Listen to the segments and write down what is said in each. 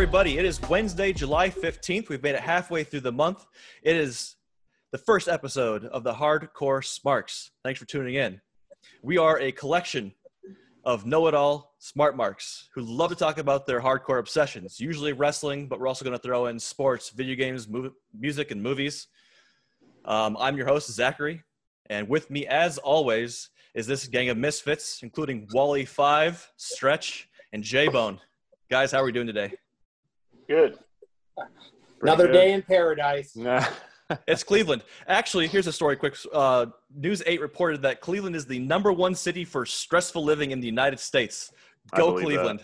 everybody. It is Wednesday, July 15th. We've made it halfway through the month. It is the first episode of the Hardcore Smarks. Thanks for tuning in. We are a collection of know it all smart marks who love to talk about their hardcore obsessions, usually wrestling, but we're also going to throw in sports, video games, music, and movies. Um, I'm your host, Zachary, and with me, as always, is this gang of misfits, including Wally Five, Stretch, and J Bone. Guys, how are we doing today? Good. Another good. day in paradise. Nah. It's Cleveland. Actually, here's a story quick. Uh, News 8 reported that Cleveland is the number one city for stressful living in the United States. Go believe Cleveland.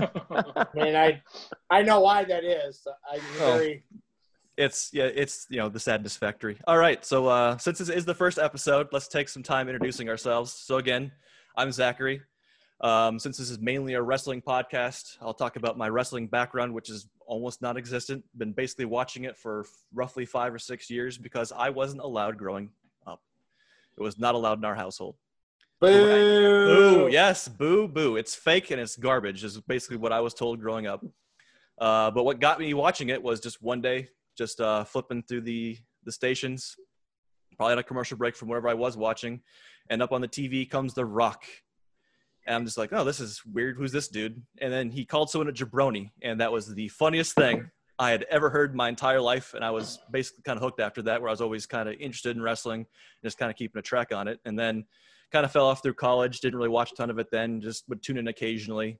I mean, I I know why that is. I'm Oh. very It's yeah, it's you know the sadness factory. All right, so uh, since this is the first episode, let's take some time introducing ourselves. So again, I'm Zachary. Um, since this is mainly a wrestling podcast, I'll talk about my wrestling background, which is almost non-existent. Been basically watching it for roughly five or six years because I wasn't allowed growing up. It was not allowed in our household. boo. Boo! Yes, boo, boo. It's fake and it's garbage. Is basically what I was told growing up. Uh, but what got me watching it was just one day, just uh, flipping through the the stations, probably on a commercial break from wherever I was watching, and up on the TV comes The Rock, and I'm just like, oh, this is weird. Who's this dude? And then he called someone a jabroni, and that was the funniest thing I had ever heard my entire life. And I was basically kind of hooked after that, where I was always kind of interested in wrestling, and just kind of keeping a track on it, and then kind of fell off through college. Didn't really watch a ton of it then. Just would tune in occasionally,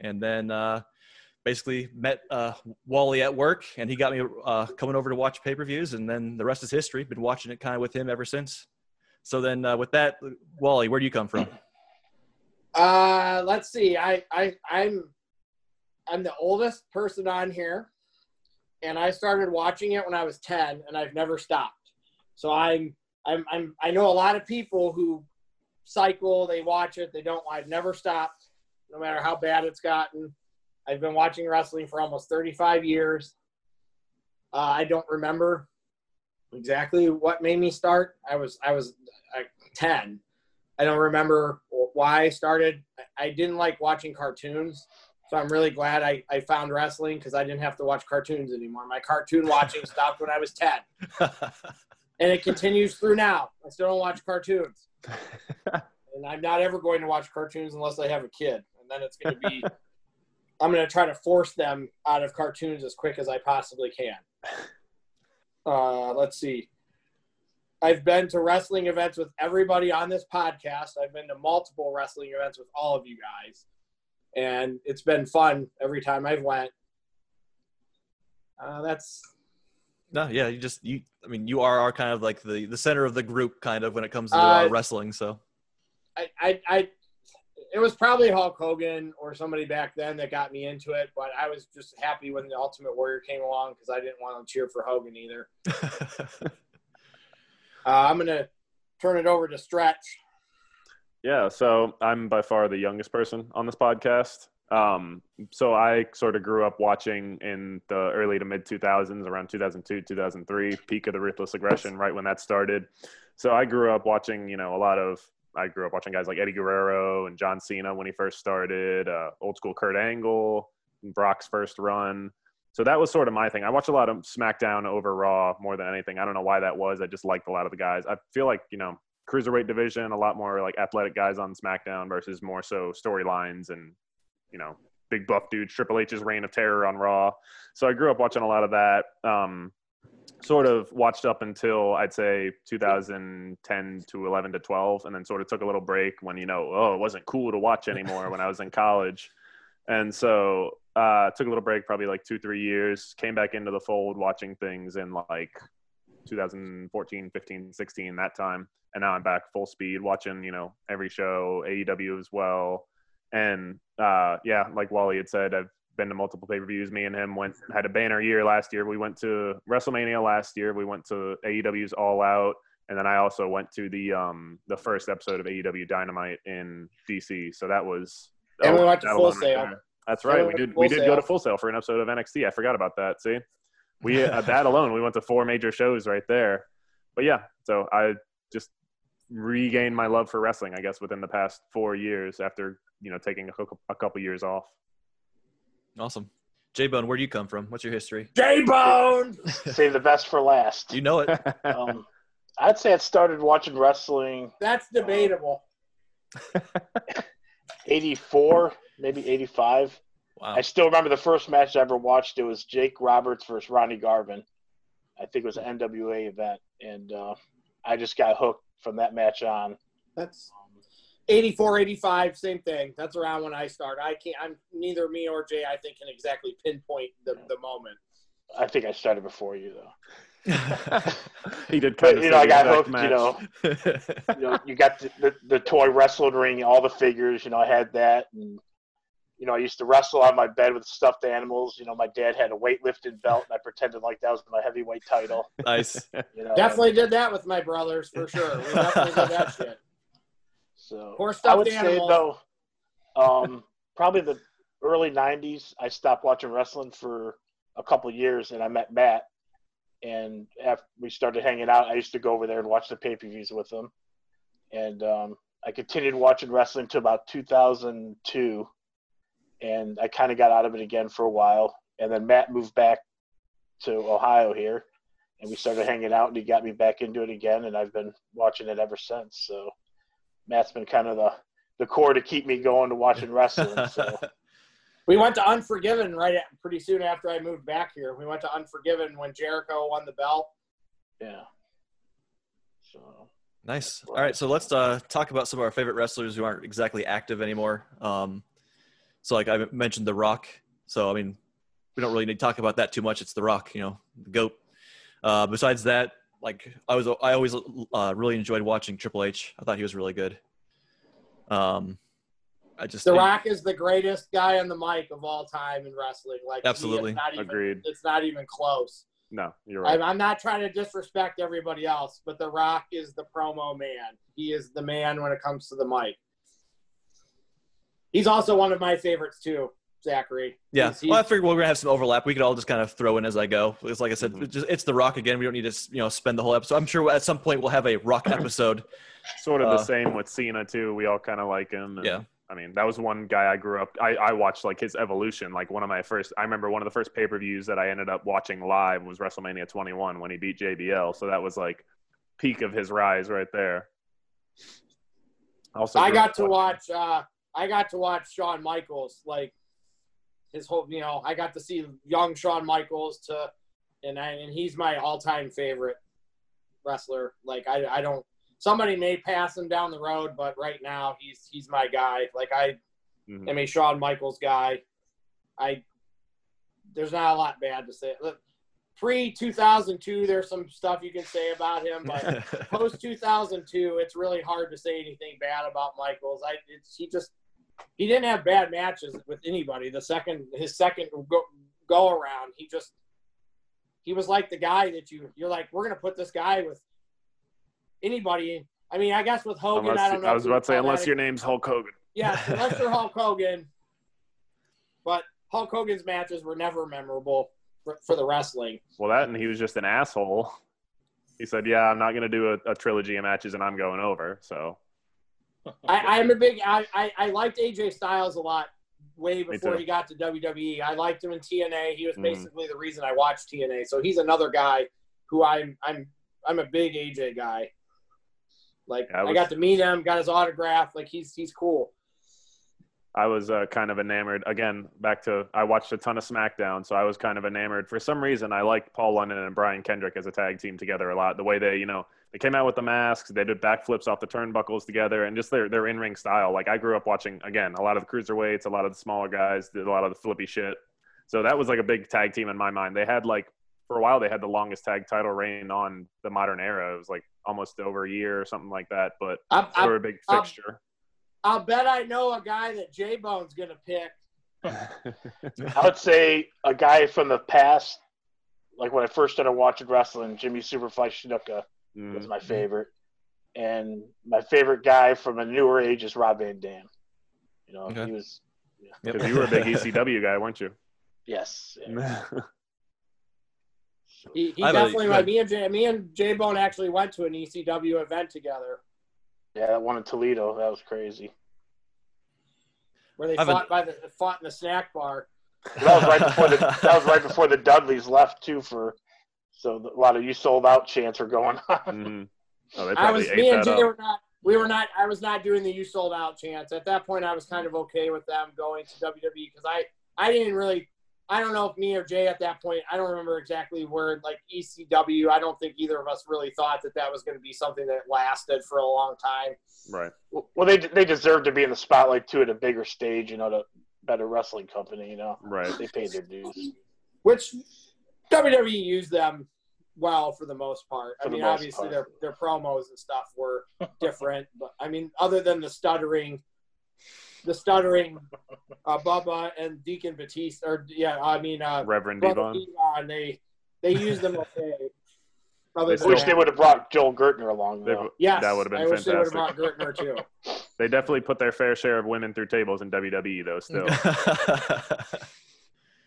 and then uh, basically met uh, Wally at work, and he got me uh, coming over to watch pay per views, and then the rest is history. Been watching it kind of with him ever since. So then, uh, with that, Wally, where do you come from? Uh, let's see. I I I'm I'm the oldest person on here, and I started watching it when I was ten, and I've never stopped. So I'm I'm I'm I know a lot of people who cycle. They watch it. They don't. I've never stopped, no matter how bad it's gotten. I've been watching wrestling for almost 35 years. Uh, I don't remember exactly what made me start. I was I was uh, 10. I don't remember why I started. I- didn't like watching cartoons, so I'm really glad I, I found wrestling because I didn't have to watch cartoons anymore. My cartoon watching stopped when I was 10, and it continues through now. I still don't watch cartoons, and I'm not ever going to watch cartoons unless I have a kid, and then it's going to be. I'm going to try to force them out of cartoons as quick as I possibly can. Uh, let's see. I've been to wrestling events with everybody on this podcast. I've been to multiple wrestling events with all of you guys, and it's been fun every time I've went. Uh, that's no, yeah, you just you. I mean, you are, are kind of like the the center of the group, kind of when it comes to uh, Uh, wrestling. So I, I, I. It was probably Hulk Hogan or somebody back then that got me into it, but I was just happy when the Ultimate Warrior came along because I didn't want to cheer for Hogan either. Uh, I'm gonna turn it over to Stretch. yeah, so I'm by far the youngest person on this podcast. Um, so I sort of grew up watching in the early to mid 2000s, around 2002, 2003, peak of the ruthless aggression, right when that started. So I grew up watching, you know, a lot of. I grew up watching guys like Eddie Guerrero and John Cena when he first started, uh, old school Kurt Angle, Brock's first run. So that was sort of my thing. I watched a lot of SmackDown over Raw more than anything. I don't know why that was. I just liked a lot of the guys. I feel like, you know, cruiserweight division, a lot more like athletic guys on SmackDown versus more so storylines and, you know, big buff dudes, Triple H's reign of terror on Raw. So I grew up watching a lot of that. Um, sort of watched up until I'd say 2010 to 11 to 12, and then sort of took a little break when, you know, oh, it wasn't cool to watch anymore when I was in college. And so uh, took a little break, probably like two, three years, came back into the fold watching things in like 2014, 15, 16, that time. And now I'm back full speed watching, you know, every show, AEW as well. And uh, yeah, like Wally had said, I've been to multiple pay per views. Me and him went had a banner year last year. We went to WrestleMania last year. We went to AEW's All Out, and then I also went to the um the first episode of AEW Dynamite in DC. So that was And we oh, went to Full Sail. right That's right. we We did. We did go to Full Sail for an episode of NXT. I forgot about that. See, we uh, that alone we went to four major shows right there. But yeah, so I just regained my love for wrestling. I guess within the past four years after you know taking a, a couple years off. awesome. J Bone, where do you come from? What's your history? J Bone. Save the best for last. You know it. Um, I'd say I started watching wrestling That's debatable. 84, maybe 85. Wow. I still remember the first match I ever watched. It was Jake Roberts versus Ronnie Garvin. I think it was an NWA event, and uh, I just got hooked from that match on. That's 84, 85, same thing. That's around when I start. I can't. I'm neither me or Jay. I think can exactly pinpoint the, the moment. I think I started before you though. he did But of you know, I got hooked. match. You know, you know, you got the, the, the toy wrestling ring, all the figures. You know, I had that, and you know, I used to wrestle on my bed with stuffed animals. You know, my dad had a weightlifting belt, and I pretended like that was my heavyweight title. nice. You know, Definitely did that with my brothers for sure. We definitely did that shit. So Poor I stuffed would animals. say though, um, probably the early '90s. I stopped watching wrestling for a couple years, and I met Matt. And after we started hanging out, I used to go over there and watch the pay per views with him. And um, I continued watching wrestling to about 2002, and I kind of got out of it again for a while. And then Matt moved back to Ohio here, and we started hanging out, and he got me back into it again, and I've been watching it ever since. So Matt's been kind of the the core to keep me going to watching wrestling. So We went to Unforgiven right at, pretty soon after I moved back here. We went to Unforgiven when Jericho won the belt. yeah. So Nice. All right, so let's uh, talk about some of our favorite wrestlers who aren't exactly active anymore. Um, so, like I mentioned, The Rock. So, I mean, we don't really need to talk about that too much. It's The Rock, you know, the goat. Uh, besides that, like I was, I always uh, really enjoyed watching Triple H. I thought he was really good. Um, I just The Rock is the greatest guy on the mic of all time in wrestling. Like Absolutely. not even, Agreed. It's not even close. No, you're right. I'm, I'm not trying to disrespect everybody else, but The Rock is the promo man. He is the man when it comes to the mic. He's also one of my favorites too, Zachary. Yeah. He's- he's- well, I figured we're gonna have some overlap. We could all just kind of throw in as I go. It's like I said, Mhm. it's, just, it's the Rock again. We don't need to, you know, spend the whole episode. I'm sure at some point we'll have a Rock episode. sort of uh, the same with Cena too. We all kind of like him. and- Yeah. I mean, that was one guy I grew up. I, I watched like his evolution. Like one of my first. I remember one of the first pay per views that I ended up watching live was WrestleMania 21 when he beat JBL. So that was like peak of his rise right there. Also, I got to watch. Uh, I got to watch Shawn Michaels. Like his whole, you know, I got to see young Shawn Michaels to, and I, and he's my all-time favorite wrestler. Like I, I don't. Somebody may pass him down the road, but right now he's he's my guy. Like I Mhm. am a Shawn Michaels guy. I there's not a lot bad to say. Look, Pre 2002, there's some stuff you can say about him, but post 2002, it's really hard to say anything bad about Michaels. I it's, he just he didn't have bad matches with anybody. The second his second go, go around, he just he was like the guy that you you're like we're gonna put this guy with anybody. I mean, I guess with Hogan, Unless, I don't know. I was about to say, unless your name's Hulk Hogan. yeah, unless you're Hulk Hogan. But Hulk Hogan's matches were never memorable for, for the wrestling. Well, that and he was just an asshole. He said, "Yeah, I'm not going to do a, a trilogy of matches, and I'm going over." So I, I'm a big. I, I, I liked AJ Styles a lot way before he got to WWE. I liked him in TNA. He was Mhm. basically the reason I watched TNA. So he's another guy who I'm I'm I'm a big AJ guy. Like I I got to meet him, got his autograph. Like he's he's cool. I was uh, kind of enamored. Again, back to I watched a ton of SmackDown, so I was kind of enamored. For some reason, I liked Paul London and Brian Kendrick as a tag team together a lot. The way they, you know, they came out with the masks, they did backflips off the turnbuckles together, and just their their in ring style. Like I grew up watching again a lot of the cruiserweights, a lot of the smaller guys, did a lot of the flippy shit. So that was like a big tag team in my mind. They had like for a while they had the longest tag title reign on the modern era. It was like almost over a year or something like that. But I'm, they I'm, were a big fixture. I'll bet I know a guy that J Bone's gonna pick. I would say a guy from the past, like when I first started watching wrestling, Jimmy Superfly Snuka was Mm. my favorite, and my favorite guy from a newer age is Rob Van Dam. You know, Okay. he was Yep. Because you were a big ECW guy, weren't you? yes. yeah. He, he I have a- definitely go like ahead. me and J, me and J Bone actually went to an ECW event together Yeah, that one in Toledo, that was crazy. where they I have a- fought by the fought in the snack bar. That was right before the that was right before the Dudleys left too. For so a lot of you sold out chants are going on. hmm Oh, I was me and that Jay up. were not. We were not. I was not doing the "you sold out" chants. at that point. I was kind of okay with them going to WWE because I I didn't really. I don't know if me or Jay at that point. I don't remember exactly where like ECW. I don't think either of us really thought that that was going to be something that lasted for a long time. Right. Well, they they deserve to be in the spotlight too at a bigger stage. You know, the better wrestling company. You know, Right. they paid their dues. which WWE used them well for the most part. I For the mean, obviously part. their their promos and stuff were different, but I mean, other than the stuttering, the stuttering, uh, Bubba and Deacon Batista, or yeah, I mean, uh, Reverend Brother D-Von. D-Von, they they used them okay. Other They Wish they would have brought Joel Gertner along They- though. Yes, That would have been I wish they would have fantastic. brought Gertner too. They definitely put their fair share of women through tables in WWE, though. Still,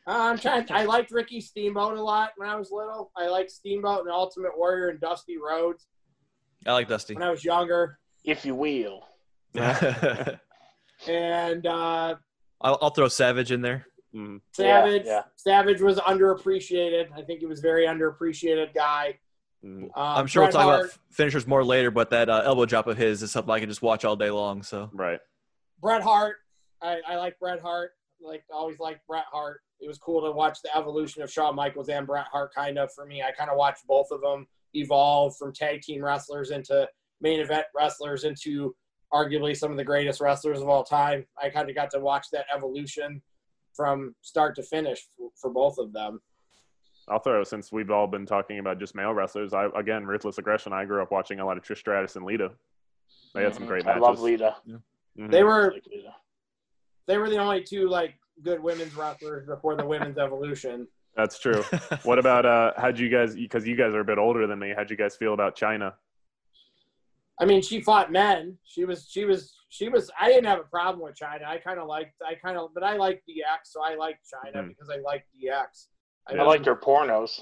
Uh, I'm trying. I liked Ricky Steamboat a lot when I was little. I liked Steamboat and Ultimate Warrior and Dusty Rhodes I like Dusty. when I was younger. If you will. I'll, And uh, I'll throw Savage in there. Mhm. Savage, Yeah, yeah. Savage was underappreciated. I think he was very underappreciated guy. Mhm. Um, I'm sure Bret we'll talk Hart, about finishers more later, but that uh, elbow drop of his is something I can just watch all day long. So right. Bret Hart. I, I like Bret Hart. Like always liked Bret Hart. It was cool to watch the evolution of Shawn Michaels and Bret Hart. Kind of for me, I kind of watched both of them evolve from tag team wrestlers into main event wrestlers into arguably some of the greatest wrestlers of all time. I kind of got to watch that evolution from start to finish for, for both of them. I'll throw since we've all been talking about just male wrestlers. I again, ruthless aggression. I grew up watching a lot of Trish Stratus and Lita. They had some great Mm-hmm. I love Lita. Mhm. They were they were the only two like good women's wrestlers before the women's evolution. That's true. what about uh? How'd you guys? Because you guys are a bit older than me. How'd you guys feel about Chyna? I mean, she fought men. She was, she was, she was. I didn't have a problem with Chyna. I kind of liked, I kind of, but I liked DX, so I liked Chyna Mhm. because I liked DX. I, I mean, liked her pornos.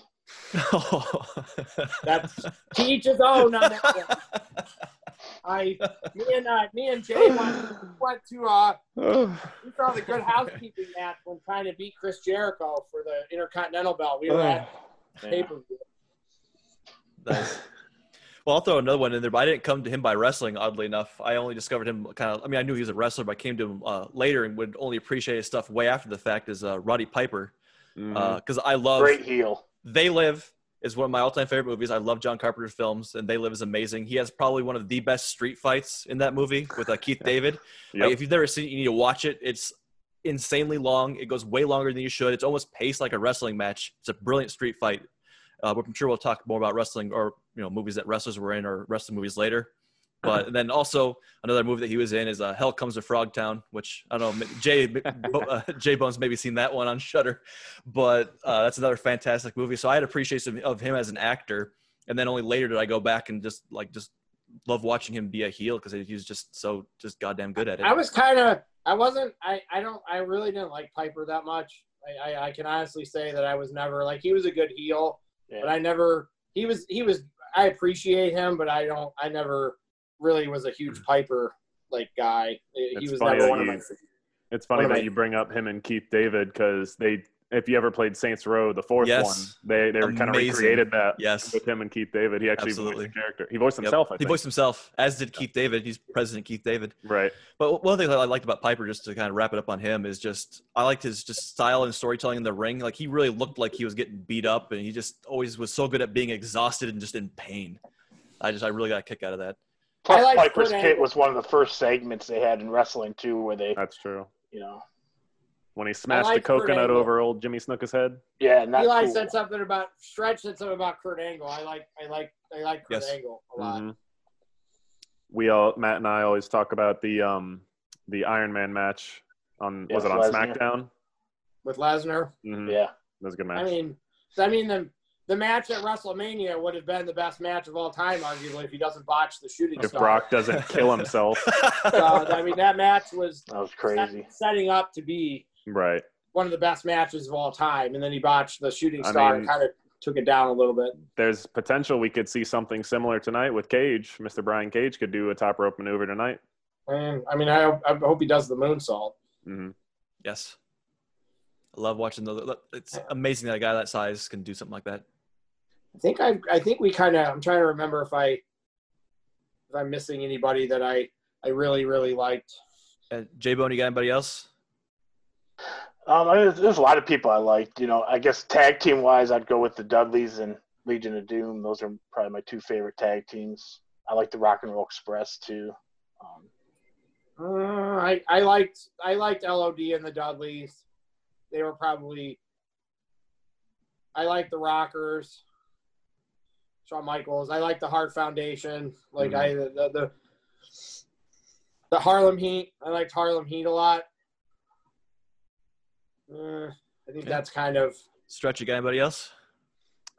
That's to each his own. On that one. I, me and uh, me and Jay went, went to uh, we saw the Good Housekeeping match when Chyna to beat Chris Jericho for the Intercontinental belt. We were at pay per view. Nice. Well, I'll throw another one in there, but I didn't come to him by wrestling. Oddly enough, I only discovered him kind of. I mean, I knew he was a wrestler, but I came to him uh, later and would only appreciate his stuff way after the fact. Is uh, Roddy Piper because I love Great heel. They Live is one of my all-time favorite movies. I love John Carpenter's films, and They Live is amazing. He has probably one of the best street fights in that movie with uh, Keith David. Yep. Like, if you've never seen it, you need to watch it. It's insanely long. It goes way longer than you should. It's almost paced like a wrestling match. It's a brilliant street fight. Uh, but I'm sure we'll talk more about wrestling or you know movies that wrestlers were in or wrestling movies later. But then also another movie that he was in is uh, Hell Comes to Frogtown, which I don't know Jay uh, Jay Bones maybe seen that one on Shudder, but uh, that's another fantastic movie. So I had appreciation of him as an actor, and then only later did I go back and just like just love watching him be a heel because he was just so just goddamn good at it. I was kind of, I wasn't, I, I don't, I really didn't like Piper that much. I, I, I can honestly say that I was never like he was a good heel, Yeah. but I never, he was, he was, I appreciate him, but I don't, I never really was a huge hmm. Piper like guy. He was never one of my. It's funny that I- you bring up him and Keith David because they, if you ever played Saints Row, the fourth Yes. one, they they kind of recreated that yes. with him and Keith David. He actually Absolutely. voiced the character. He voiced Yep. himself. I he voiced himself, as did Keith David. He's President Keith David. right. But one thing that I liked about Piper, just to kind of wrap it up on him, is just I liked his just style and storytelling in the ring. Like he really looked like he was getting beat up, and he just always was so good at being exhausted and just in pain. I just I really got a kick out of that. Plus, like Piper's Kurt Pit Angle. was one of the first segments they had in wrestling too, where they, That's true. you know, When he smashed like the coconut over old Jimmy Snuka's head. yeah, not Eli cool. said something about Stretch said something about Kurt Angle. I like, I like, I like Kurt Yes. Angle a lot. Mhm. We all Matt and I always talk about the um the Iron Man match on was it on Lesnar. SmackDown? With Lesnar, Mm-hmm. Yeah, That was a good match. I mean, I mean the the match at WrestleMania would have been the best match of all time, arguably, if he doesn't botch the shooting if star. Brock doesn't kill himself, So, I mean, that match was that was crazy. set- setting up to be right? one of the best matches of all time, and then he botched the shooting I star mean- and kind of took it down a little bit. There's potential we could see something similar tonight with Cage. Mr. Brian Cage could do a top rope maneuver tonight. And I mean, I, hope- I hope he does the moonsault. hmm yes. I love watching the. It's amazing that a guy that size can do something like that. I think I I think we kind of I'm trying to remember if I if I'm missing anybody that I I really really liked. Uh, J Bone, you got anybody else? Um, I mean, there's a lot of people I liked. You know, I guess tag team wise, I'd go with the Dudleys and Legion of Doom. Those are probably my two favorite tag teams. I like the Rock and Roll Express too. Um, Uh, I I liked I liked LOD and the Dudleys. They were probably. I like the Rockers. Shawn Michaels. I like the Hart Foundation. Like I the, the the the Harlem Heat. I liked Harlem Heat a lot. Uh, I think Okay. that's kind of Stretch, you got anybody else?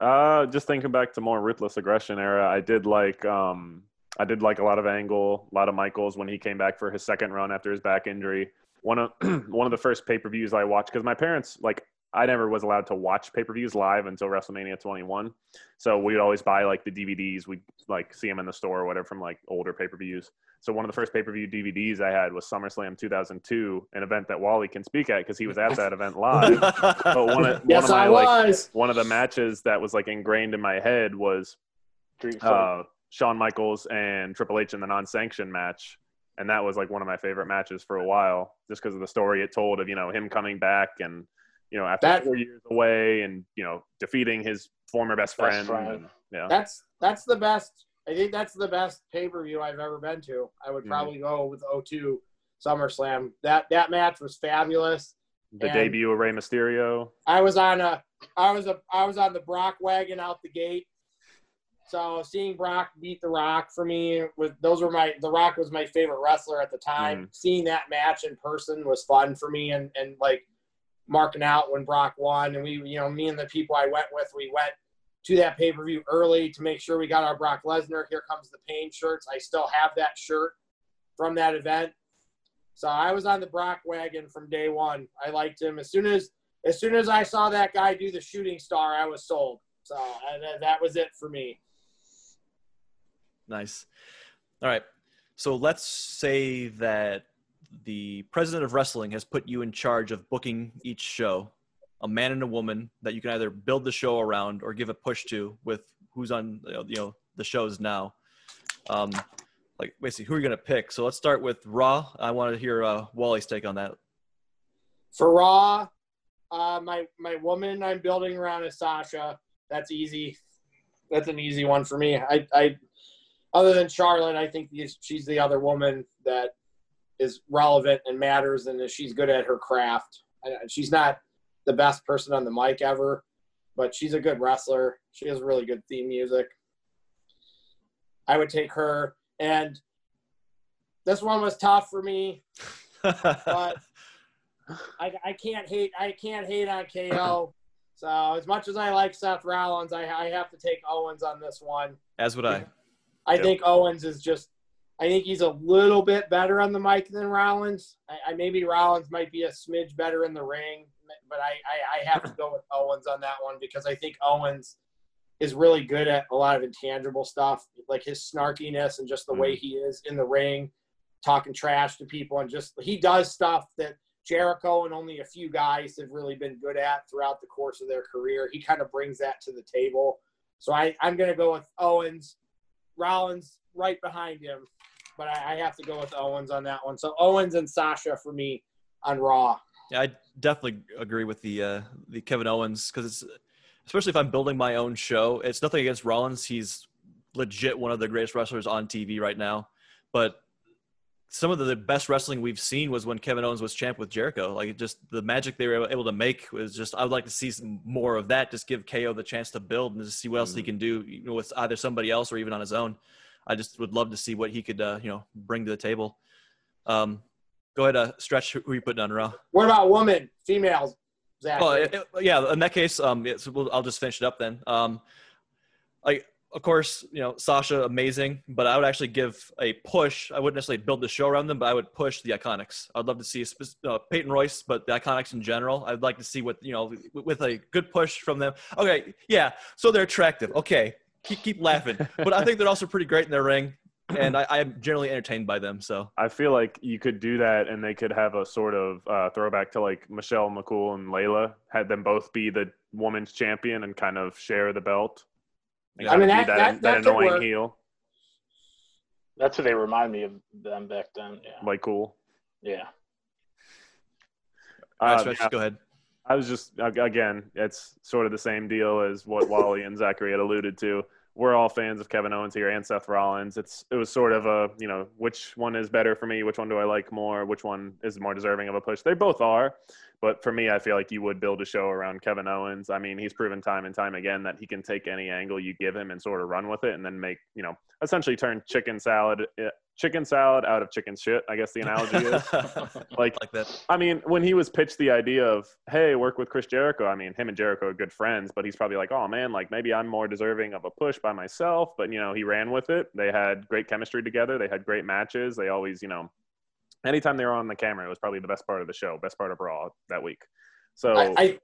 Uh, just thinking back to more ruthless aggression era, I did like um, I did like a lot of Angle, a lot of Michaels when he came back for his second run after his back injury. One of one of the first pay per views I watched because my parents like I never was allowed to watch pay per views live until WrestleMania 21, so we'd always buy like the DVDs. We'd like see them in the store or whatever from like older pay per views. So one of the first pay per view DVDs I had was SummerSlam 2002, an event that Wally can speak at because he was at that event live. But one of, one yes, of my I like was. one of the matches that was like ingrained in my head was Street uh, Shawn Michaels and Triple H in the non-sanctioned match, and that was like one of my favorite matches for a while, just because of the story it told of you know him coming back and you know after That- four years away and you know defeating his former best Best friend. friend. and- yeah, That's that's the best. I think that's the best pay per view I've ever been to. I would Mhm. probably go with 02 SummerSlam. That that match was fabulous. the and- debut of Rey Mysterio. I was on a I was a I was on the Brock wagon out the gate. So seeing Brock beat The Rock for me with those were my The Rock was my favorite wrestler at the time. Seeing that match in person was fun for me and and like marking out when Brock won and we you know me and the people I went with we went to that pay per view early to make sure we got our Brock Lesnar. Here comes the pain shirts. I still have that shirt from that event. So I was on the Brock wagon from day one. I liked him as soon as as soon as I saw that guy do the shooting star, I was sold. So that was it for me. Nice. All right. So let's say that the president of wrestling has put you in charge of booking each show, a man and a woman that you can either build the show around or give a push to with who's on you know, the shows now. Um, like basically, who are you gonna pick? So let's start with Raw. I want to hear uh, Wally's take on that. For Raw, uh, my my woman I'm building around is Sasha. That's easy. That's an easy one for me. I, I other than Charlotte, I think she's the other woman that is relevant and matters, and that she's good at her craft. And She's not the best person on the mic ever, but she's a good wrestler. She has really good theme music. I would take her, and this one was tough for me. But I, I can't hate I can't hate on KO. So as much as I like Seth Rollins, I, I have to take Owens on this one. As would I. I Yep. think Owens is just I think he's a little bit better on the mic than Rollins. I, I maybe Rollins might be a smidge better in the ring, but I, I, I have to go with Owens on that one because I think Owens is really good at a lot of intangible stuff, like his snarkiness and just the way mm. he is in the ring, talking trash to people, and just he does stuff that Jericho and only a few guys have really been good at throughout the course of their career. He kind of brings that to the table. So I, I'm going to go with Owens. Rollins right behind him, but I, I have to go with Owens on that one. So Owens and Sasha for me on Raw. Yeah, I definitely agree with the uh, the Kevin Owens because it's especially if I'm building my own show. It's nothing against Rollins; he's legit one of the greatest wrestlers on TV right now. But some of the best wrestling we've seen was when Kevin Owens was champ with Jericho. Like just the magic they were able to make was just. I would like to see some more of that. Just give KO the chance to build and just see what else he can do you know, with either somebody else or even on his own. I just would love to see what he could, uh, you know, bring to the table. Um, go ahead, uh, stretch. Who you putting on Raw? What about women, females? Zach? Well, it- it- yeah. In that case, um, yeah, so we'll, I'll just finish it up then. Um, like, of course, you know Sasha, amazing, but I would actually give a push. I wouldn't necessarily build the show around them, but I would push the Iconics. I'd love to see uh, Peyton Royce, but the Iconics in general. I'd like to see what you know with a good push from them. Okay, yeah. So they're attractive. Okay, keep keep laughing, but I think they're also pretty great in their ring. and I, I'm generally entertained by them. So I feel like you could do that, and they could have a sort of uh, throwback to like Michelle McCool and Layla, had them both be the women's champion and kind of share the belt. Yeah. I mean, kind of that- that- that annoying work. heel, That's what they remind me of them back then. Yeah. like cool. Yeah. all right, Uh, Stretch, yeah. go ahead. I was just again, it's sort of the same deal as what Wally and Zachary had alluded to. We're all fans of Kevin Owens here and Seth Rollins. It's it was sort of a you know which one is better for me, which one do I like more, which one is more deserving of a push. They both are, but for me, I feel like you would build a show around Kevin Owens. I mean, he's proven time and time again that he can take any angle you give him and sort of run with it, and then make you know essentially turn chicken salad eh, chicken salad out of chicken shit. I guess the analogy is. Like- like that. I mean, when he was pitched the idea of, hey, work with Chris Jericho, I mean, him and Jericho are good friends, but he's probably like, oh man, like maybe I'm more deserving of a push by myself. But, you know, he ran with it. They had great chemistry together. They had great matches. They always, you know, anytime they were on the camera, it was probably the best part of the show, best part of Raw that week. So, I, I,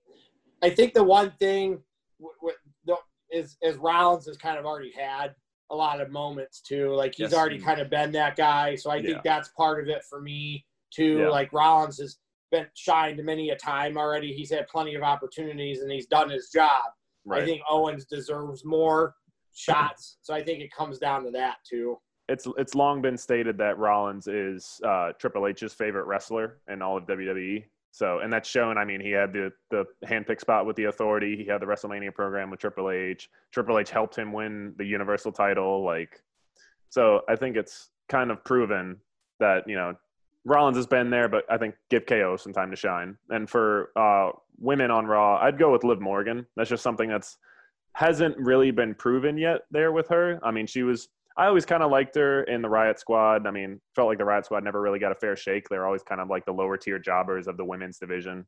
I think the one thing w- w- is is Rollins has kind of already had a lot of moments too. Like he's Yes. already kind of been that guy, so I Yeah. think that's part of it for me too. Yeah. Like Rollins has been shined many a time already. He's had plenty of opportunities and he's done his job. I think Owens deserves more shots, so I think it comes down to that too. It's it's long been stated that Rollins is uh, Triple H's favorite wrestler in all of WWE. So, and that's shown. I mean, he had the the handpick spot with the Authority. He had the WrestleMania program with Triple H. Triple H helped him win the Universal title. Like, so I think it's kind of proven that you know Rollins has been there, but I think give KO some time to shine. And for uh, women on Raw, I'd go with Liv Morgan. That's just something that's hasn't really been proven yet there with her. I mean, she was I always kind of liked her in the Riot Squad. I mean, felt like the Riot Squad never really got a fair shake. They're always kind of like the lower tier jobbers of the women's division.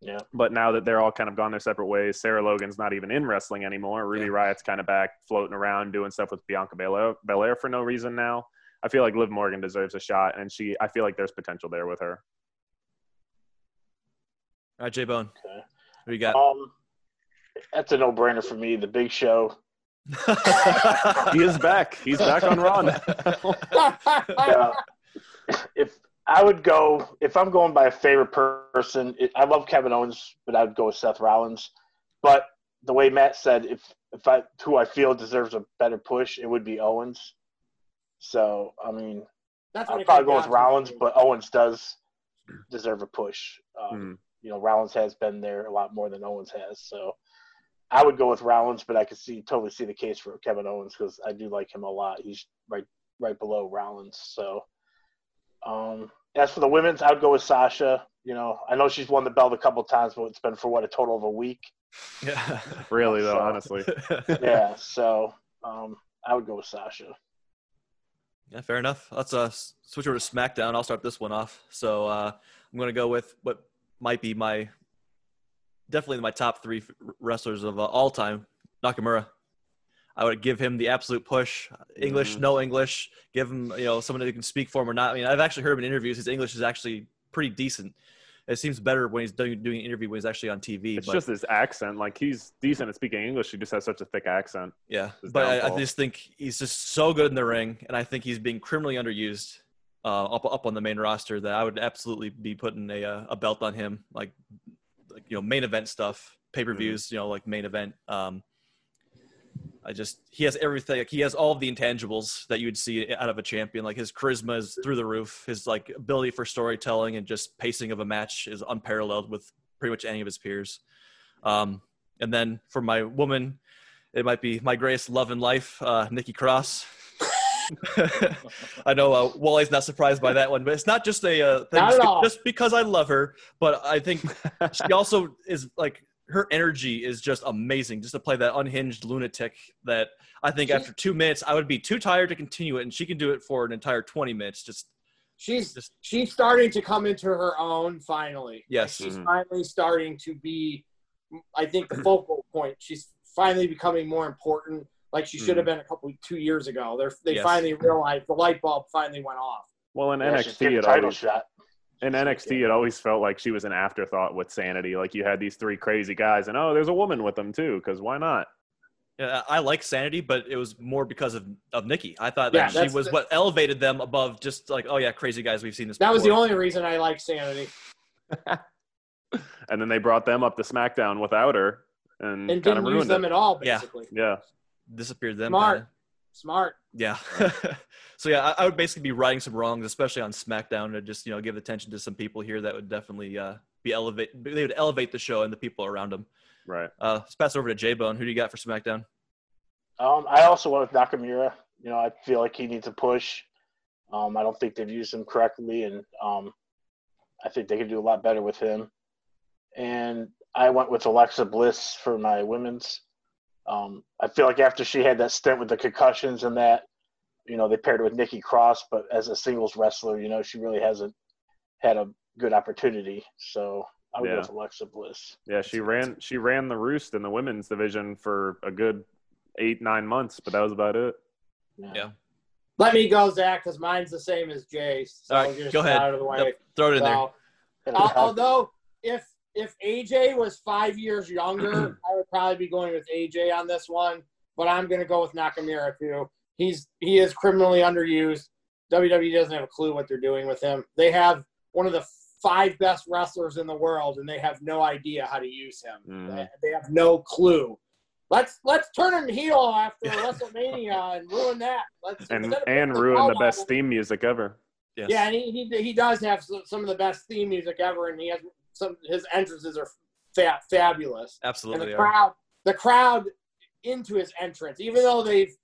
Yeah. But now that they're all kind of gone their separate ways, Sarah Logan's not even in wrestling anymore. Ruby Yeah. Riot's kind of back floating around doing stuff with Bianca Belair, Belair for no reason now. I feel like Liv Morgan deserves a shot, and she. I feel like there's potential there with her. All right, J Bone. Okay. Who you got? Um, that's a no-brainer for me. The Big Show. He is back. He's back on Raw now. Uh, if I would go, if I'm going by a favorite person, it, I love Kevin Owens, but I would go with Seth Rollins. But the way Matt said, if if I who I feel deserves a better push, it would be Owens. So I mean, That's I'd probably comes go with. Rollins, but Owens does deserve a push. Um, Hmm. You know, Rollins has been there a lot more than Owens has, so I would go with Rollins. But I could see totally see the case for Kevin Owens because I do like him a lot. He's right right below Rollins. So, um, as for the women's, I would go with Sasha. You know, I know she's won the belt a couple times, but it's been for what a total of a week. yeah. Really though, So- honestly. Yeah, so um, I would go with Sasha. Yeah, fair enough. Let's uh, switch over to SmackDown. I'll start this one off. So uh, I'm going to go with what might be my definitely my top three wrestlers of uh, all time, Nakamura. I would give him the absolute push. English, Mhm. no English. Give him, you know, someone who can speak for him or not. I mean, I've actually heard him in interviews. His English is actually pretty decent. It seems better when he's doing, doing an interview when he's actually on TV. It's but just his accent. Like he's decent at speaking English. He just has such a thick accent. Yeah, but I, I just think he's just so good in the ring, and I think he's being criminally underused uh, up up on the main roster. That I would absolutely be putting a uh, a belt on him, like like you know main event stuff, pay per views, you know like main event. Um, I just he has everything. Like he has all of the intangibles that you would see out of a champion. Like his charisma is through the roof. His like ability for storytelling and just pacing of a match is unparalleled with pretty much any of his peers. Um, and then for my woman, it might be my greatest love in life, uh, Nikki Cross. I know uh, Wally's not surprised by that one, but it's not just a uh, thing Not at just, all. just because I love her, but I think she also is like her energy is just amazing. Just to play that unhinged lunatic that I think She- after two minutes I would be too tired to continue it, and she can do it for an entire twenty minutes. Just She's Just- she's starting to come into her own finally. Yes. Like, she's Mhm. finally starting to be, I think, the focal point. She's finally becoming more important, like she should hmm. have been a couple two years ago. They're, they Yes. finally realized the light bulb finally went off. Well, in Yeah, NXT, it always shot. in NXT it always felt like she was an afterthought with Sanity. Like you had these three crazy guys, and oh, there's a woman with them too, because why not? Yeah, I like Sanity, but it was more because of, of Nikki. I thought Yeah, she was the- what elevated them above just like, oh yeah, crazy guys, we've seen this. That was the only reason I like Sanity, And then they brought them up to SmackDown without her and, and kind of didn't use ruined them it. at all. Yeah. Basically, Yeah. Disappeared them. Smart. kinda. smart. Yeah. so yeah, I, I would basically be righting some wrongs, especially on SmackDown, to just you know give attention to some people here that would definitely uh, be elevate. They would elevate the show and the people around them. Right. Uh, let's pass over to J Bone. Who do you got for SmackDown? Um, I also went with Nakamura. You know, I feel like he needs a push. Um, I don't think they've used him correctly, and um, I think they could do a lot better with him. And I went with Alexa Bliss for my women's. Um, I feel like after she had that stint with the concussions and that, you know, they paired with Nikki Cross, but as a singles wrestler, you know, she really hasn't had a good opportunity. So I would Yeah. go with Alexa Bliss. Yeah, she ran she ran the roost in the women's division for a good eight, nine months, but that was about it. Yeah. Let me go, Zach, because mine's the same as Jay's. So All right, go ahead. Out of the way. Yep, throw it in there. So, al- although if if AJ was five years younger, I would probably be going with AJ on this one. But I'm going to go with Nakamura too. He's he is criminally underused. WWE doesn't have a clue what they're doing with him. They have one of the five best wrestlers in the world, and they have no idea how to use him. Mhm. They, they have no clue. Let's let's turn him heel after WrestleMania and ruin that. Let's And instead and putting ruined the best on- theme music ever. Yes. yeah, and he, he he does have some, some of the best theme music ever, and he has some his entrances are fa- fabulous. And Absolutely. the crowd, the crowd into his entrance, even though they've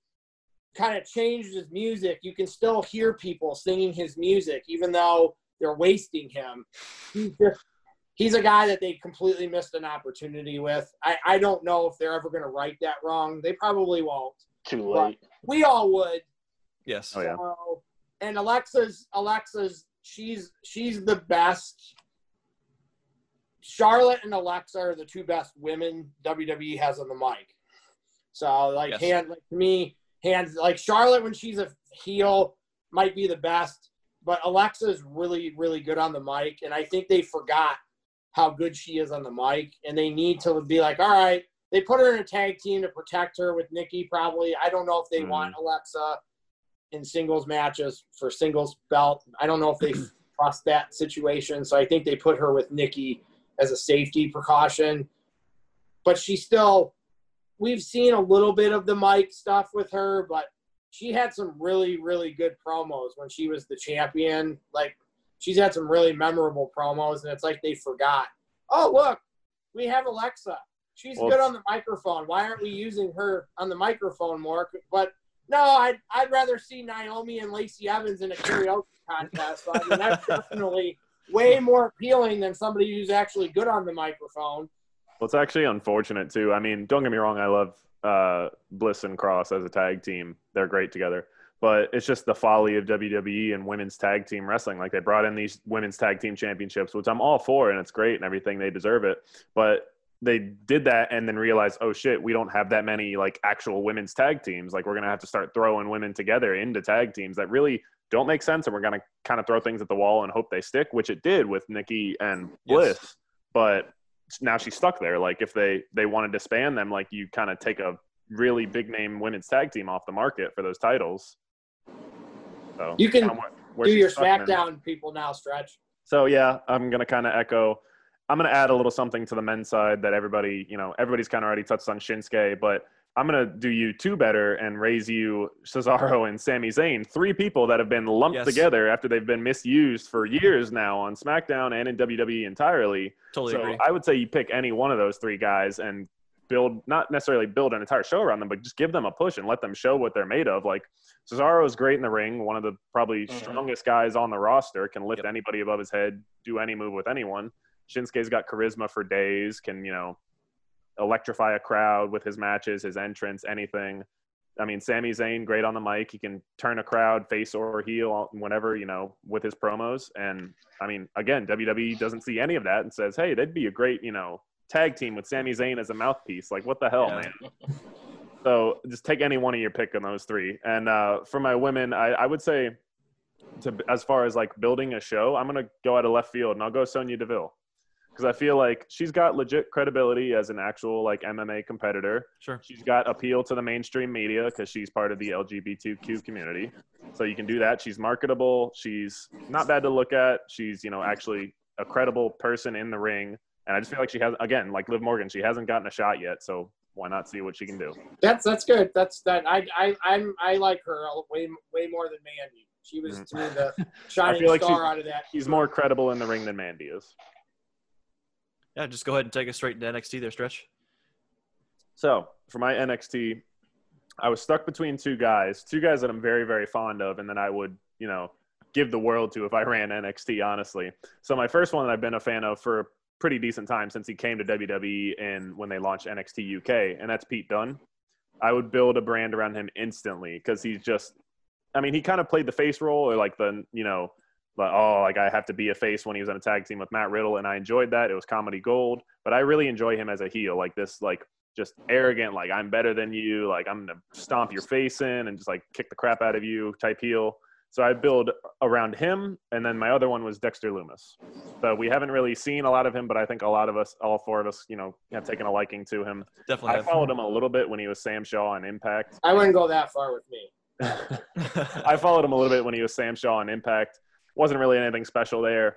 kind of changed his music, you can still hear people singing his music, even though they're wasting him. He's just he's a guy that they completely missed an opportunity with. I, I don't know if they're ever going to right that wrong. They probably won't. Too late. We all would. Yes. Oh, yeah. So, and Alexa's Alexa's she's she's the best. Charlotte and Alexa are the two best women WWE has on the mic. So like Yes. hand like to me hands like Charlotte when she's a heel might be the best, but Alexa is really really good on the mic, and I think they forgot how good she is on the mic, and they need to be like, all right, they put her in a tag team to protect her with Nikki. Probably I don't know if they Mhm. want Alexa in singles matches for singles belt. I don't know if they trust that situation, so I think they put her with Nikki as a safety precaution. But she still, we've seen a little bit of the mic stuff with her, but she had some really, really good promos when she was the champion. Like, she's had some really memorable promos, and it's like they forgot. Oh, look, we have Alexa. She's Well, good on the microphone. Why aren't we using her on the microphone more? But no, I'd, I'd rather see Naomi and Lacey Evans in a karaoke contest. I mean, that's definitely way more appealing than somebody who's actually good on the microphone. Well, it's actually unfortunate too. I mean, don't get me wrong. I love uh, Bliss and Cross as a tag team. They're great together. But it's just the folly of WWE and women's tag team wrestling. Like they brought in these women's tag team championships, which I'm all for, and it's great and everything. They deserve it. But they did that and then realized, oh shit, we don't have that many like actual women's tag teams. Like we're gonna have to start throwing women together into tag teams that really don't make sense, and we're gonna kind of throw things at the wall and hope they stick, which it did with Nikki and Bliss. Yes. But now she's stuck there. Like if they they want to disband them, like you kind of take a really big name women's tag team off the market for those titles. So You can kinda where- where Do your. SmackDown people now, Stretch. So yeah, I'm gonna kind of echo. I'm gonna add a little something to the men's side that everybody, you know, everybody's kind of already touched on Shinsuke, but I'm gonna do you two better and raise you Cesaro and Sami Zayn, three people that have been lumped Yes. together after they've been misused for years now on SmackDown and in WWE entirely. Totally so agree. I would say you pick any one of those three guys and build not necessarily build an entire show around them, but just give them a push and let them show what they're made of. Like Cesaro is great in the ring, one of the probably Mhm. strongest guys on the roster, can lift Yep. anybody above his head, do any move with anyone. Shinsuke's got charisma for days, can you know electrify a crowd with his matches, his entrance, anything. I mean, Sami Zayn, great on the mic. He can turn a crowd face or heel whenever, you know, with his promos. And I mean, again, WWE doesn't see any of that and says, hey, that'd be a great, you know, tag team with Sami Zayn as a mouthpiece. Like, what the hell, Yeah. man? So just take any one of your pick on those three. And uh, for my women, I, I would say, to as far as like building a show, I'm gonna go out of left field and I'll go Sonya Deville. Because I feel like she's got legit credibility as an actual like MMA competitor. Sure. She's got appeal to the mainstream media because she's part of the LGBTQ community. So you can do that. She's marketable. She's not bad to look at. She's, you know, actually a credible person in the ring. And I just feel like she has, again, like Liv Morgan, she hasn't gotten a shot yet. So why not see what she can do? That's that's good. That's that. I I I'm I like her way way more than Mandy. She was mm. to me the shining feel like star out of that. She's more credible in the ring than Mandy is. Yeah, just go ahead and take us straight into NXT there, Stretch. So for my NXT, I was stuck between two guys, two guys that I'm very, very fond of, and then I would, you know, give the world to if I ran NXT, honestly. So my first one that I've been a fan of for a pretty decent time since he came to WWE and when they launched NXT UK, and that's Pete Dunne. I would build a brand around him instantly because he's just, I mean, he kind of played the face role or like the, you know, like, oh, like I have to be a face when he was on a tag team with Matt Riddle, and I enjoyed that. It was comedy gold, but I really enjoy him as a heel, like this, like just arrogant, like I'm better than you, like I'm gonna stomp your face in and just like kick the crap out of you type heel. So I build around him, and then my other one was Dexter Lumis. So we haven't really seen a lot of him, but I think a lot of us, all four of us, you know, have taken a liking to him. Definitely. I have. followed him a little bit when he was Sam Shaw on Impact. I wouldn't go that far with me. I followed him a little bit when he was Sam Shaw on Impact. Wasn't really anything special there.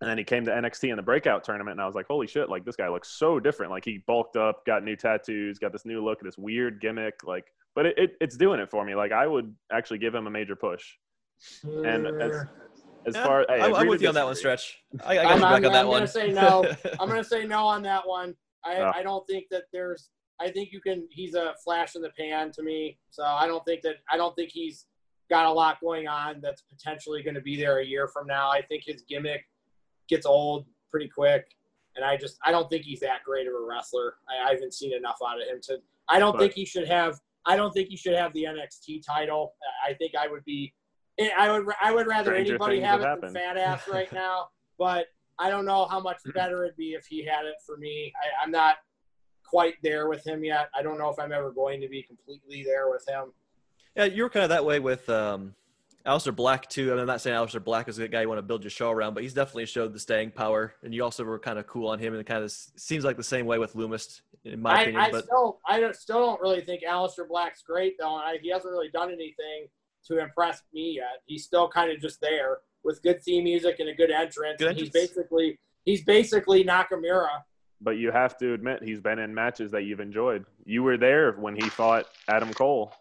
And then he came to NXT in the breakout tournament, and I was like, holy shit, like this guy looks so different. Like he bulked up, got new tattoos, got this new look, this weird gimmick. Like, but it, it, it's doing it for me. Like I would actually give him a major push. And as, as Yeah, far hey, I, I'm with you on that one. Stretch. I, I got I'm, you back I'm, on that I'm one. gonna say no. I'm gonna say no on that one. I, Oh. I don't think that there's. I think you can. He's a flash in the pan to me. So I don't think that. I don't think he's got a lot going on that's potentially going to be there a year from now. I think his gimmick gets old pretty quick, and I just I don't think he's that great of a wrestler. I, I haven't seen enough out of him to. I don't But- think he should have. I don't think he should have the NXT title. I think I would be. Eh, I would. I would rather anybody have it than. Fat Ass right now. But I don't know how much better it'd be if he had it for me. I, I'm not quite there with him yet. I don't know if I'm ever going to be completely there with him. Yeah, you were kind of that way with um, Aleister Black too. I mean, I'm not saying Aleister Black is a guy you want to build your show around, but he's definitely showed the staying power. And you also were kind of cool on him, and it kind of seems like the same way with Lumis, in my I, opinion. I but still, I don't, still don't really think Aleister Black's great though. I, he hasn't really done anything to impress me yet. He's still kind of just there with good theme music and a good entrance. Good and he's basically, he's basically Nakamura. But you have to admit he's been in matches that you've enjoyed. You were there when he fought Adam Cole.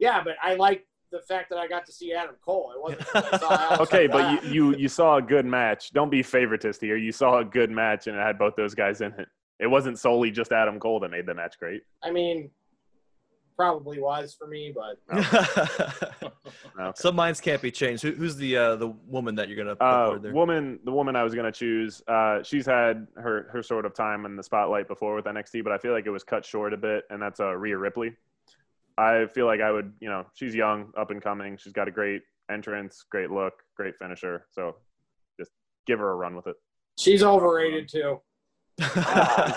Yeah, but I like the fact that I got to see Adam Cole. It wasn't. I saw Okay, Black. but you, you you saw a good match. Don't be favoritist here. You saw a good match and it had both those guys in it. It wasn't solely just Adam Cole that made the match great. I mean, probably was for me, but Okay. some minds can't be changed. Who, who's the uh, the woman that you're gonna put Uh, there? woman, the woman I was gonna choose. Uh, she's had her her sort of time in the spotlight before with NXT, but I feel like it was cut short a bit, and that's uh, Rhea Ripley. I feel like I would, you know, she's young, up and coming. She's got a great entrance, great look, great finisher. So just give her a run with it. she's overrated too.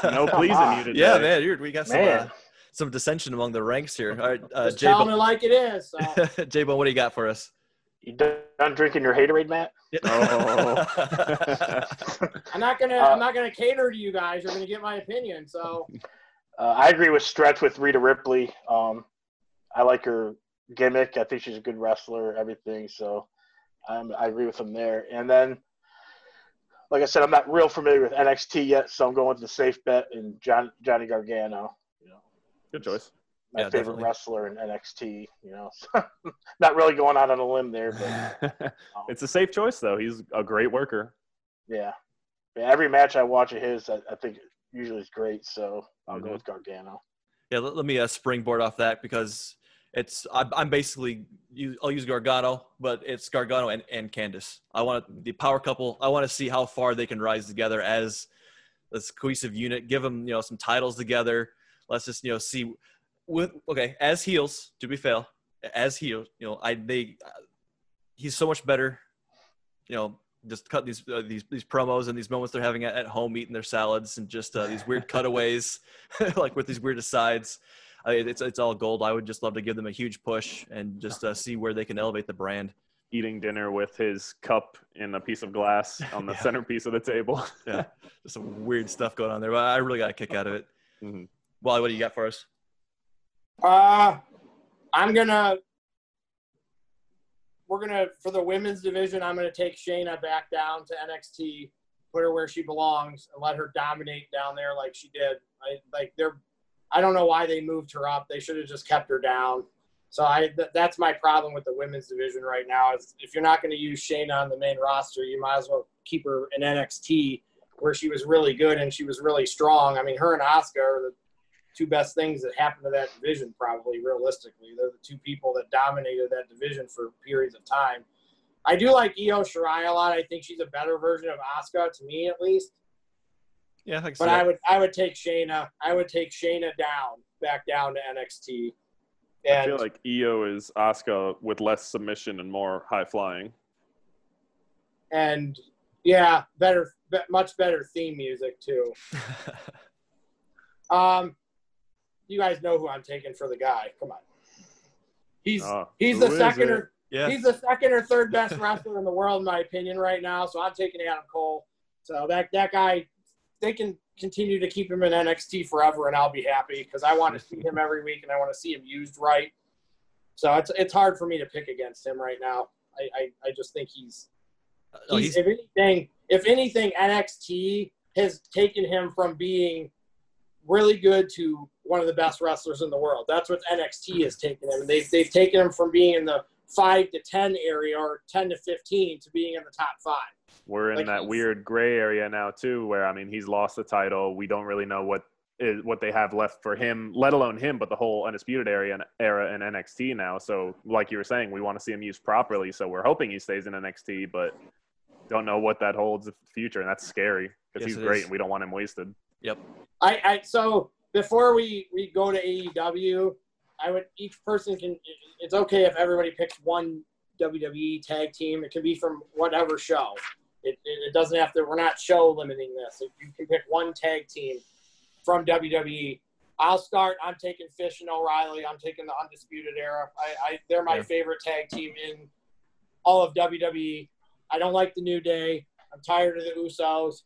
No pleasing you today. yeah, man, you're, we got some Man. uh, some dissension among the ranks here. All right, uh, Just J telling it like it is. So. J Bone, what do you got for us? You done drinking your haterade, Matt? Oh. I'm not gonna. Uh, I'm not gonna cater to you guys. You're gonna get my opinion. So Uh, I agree with Stretch with Rhea Ripley. Um, I like her gimmick. I think she's a good wrestler, everything. So um, I agree with him there. And then, like I said, I'm not real familiar with NXT yet, so I'm going with the safe bet and John, Johnny Gargano. You know, Good choice. my Yeah, favorite definitely. wrestler in NXT. You know, so not really going out on a limb there, but it's a safe choice though. He's a great worker. yeah. yeah every match I watch of his, I, I think usually is great. So I'll Mhm. go with Gargano. Yeah, let, let me uh, springboard off that because it's I'm, I'm basically I'll use Gargano, but it's Gargano and, and Candice. I want the power couple. I want to see how far they can rise together as this cohesive unit. Give them you know some titles together. Let's just you know see with okay as heels to be fair as heels you know I they he's so much better. You know just cut these uh, these these promos and these moments they're having at, at home eating their salads and just uh, these weird cutaways like with these weird asides. I, it's it's all gold. I would just love to give them a huge push and just uh, see where they can elevate the brand. eating dinner with his cup in a piece of glass on the Yeah. centerpiece of the table. yeah, there's some weird stuff going on there, but I really got a kick out of it. Mhm. Wally, what do you got for us? Uh, I'm gonna. We're gonna for the women's division. I'm gonna take Shayna back down to NXT, put her where she belongs, and let her dominate down there like she did. I like they're. I don't know why they moved her up. They should have just kept her down. So I th- that's my problem with the women's division right now. Is if you're not going to use Shayna on the main roster, you might as well keep her in NXT where she was really good and she was really strong. I mean, her and Asuka are the two best things that happened to that division, probably realistically. They're the two people that dominated that division for periods of time. I do like Io Shirai a lot. I think she's a better version of Asuka, to me at least. Yeah, like But I would I would take Shayna. I would take Shayna down, back down to NXT. I feel like Io is Asuka with less submission and more high flying. and yeah, better, much better theme music too. Um, you guys know who I'm taking for the guy. Come on, he's Uh, he's who the second or yeah, he's the second or third best wrestler in the world, in my opinion, right now. So I'm taking Adam Cole. So that that guy, they can continue to keep him in NXT forever, and I'll be happy because I want to see him every week, and I want to see him used right. So it's it's hard for me to pick against him right now. I I, I just think he's, uh, Oh, he's, he's- if anything if anything NXT has taken him from being really good to one of the best wrestlers in the world. That's what NXT has taken him. They've they've taken him from being in the five to ten area or ten to fifteen to being in the top five. We're in Like that weird gray area now too, where I mean he's lost the title. We don't really know what is what they have left for him, let alone him, but the whole undisputed area and era in NXT now. So, like you were saying, we want to see him used properly. So we're hoping he stays in NXT, but don't know what that holds in the future, and that's scary because Yes, he's great, is. and we don't want him wasted. yep. I, I so before we we go to AEW, I would each person can. It's okay if everybody picks one WWE tag team. It can be from whatever show. It, it, it doesn't have to. We're not show limiting this. If you can pick one tag team from WWE, I'll start. I'm taking Fish and O'Reilly. I'm taking the Undisputed Era. I, I they're my Yeah. favorite tag team in all of WWE. I don't like the New Day. I'm tired of the Usos.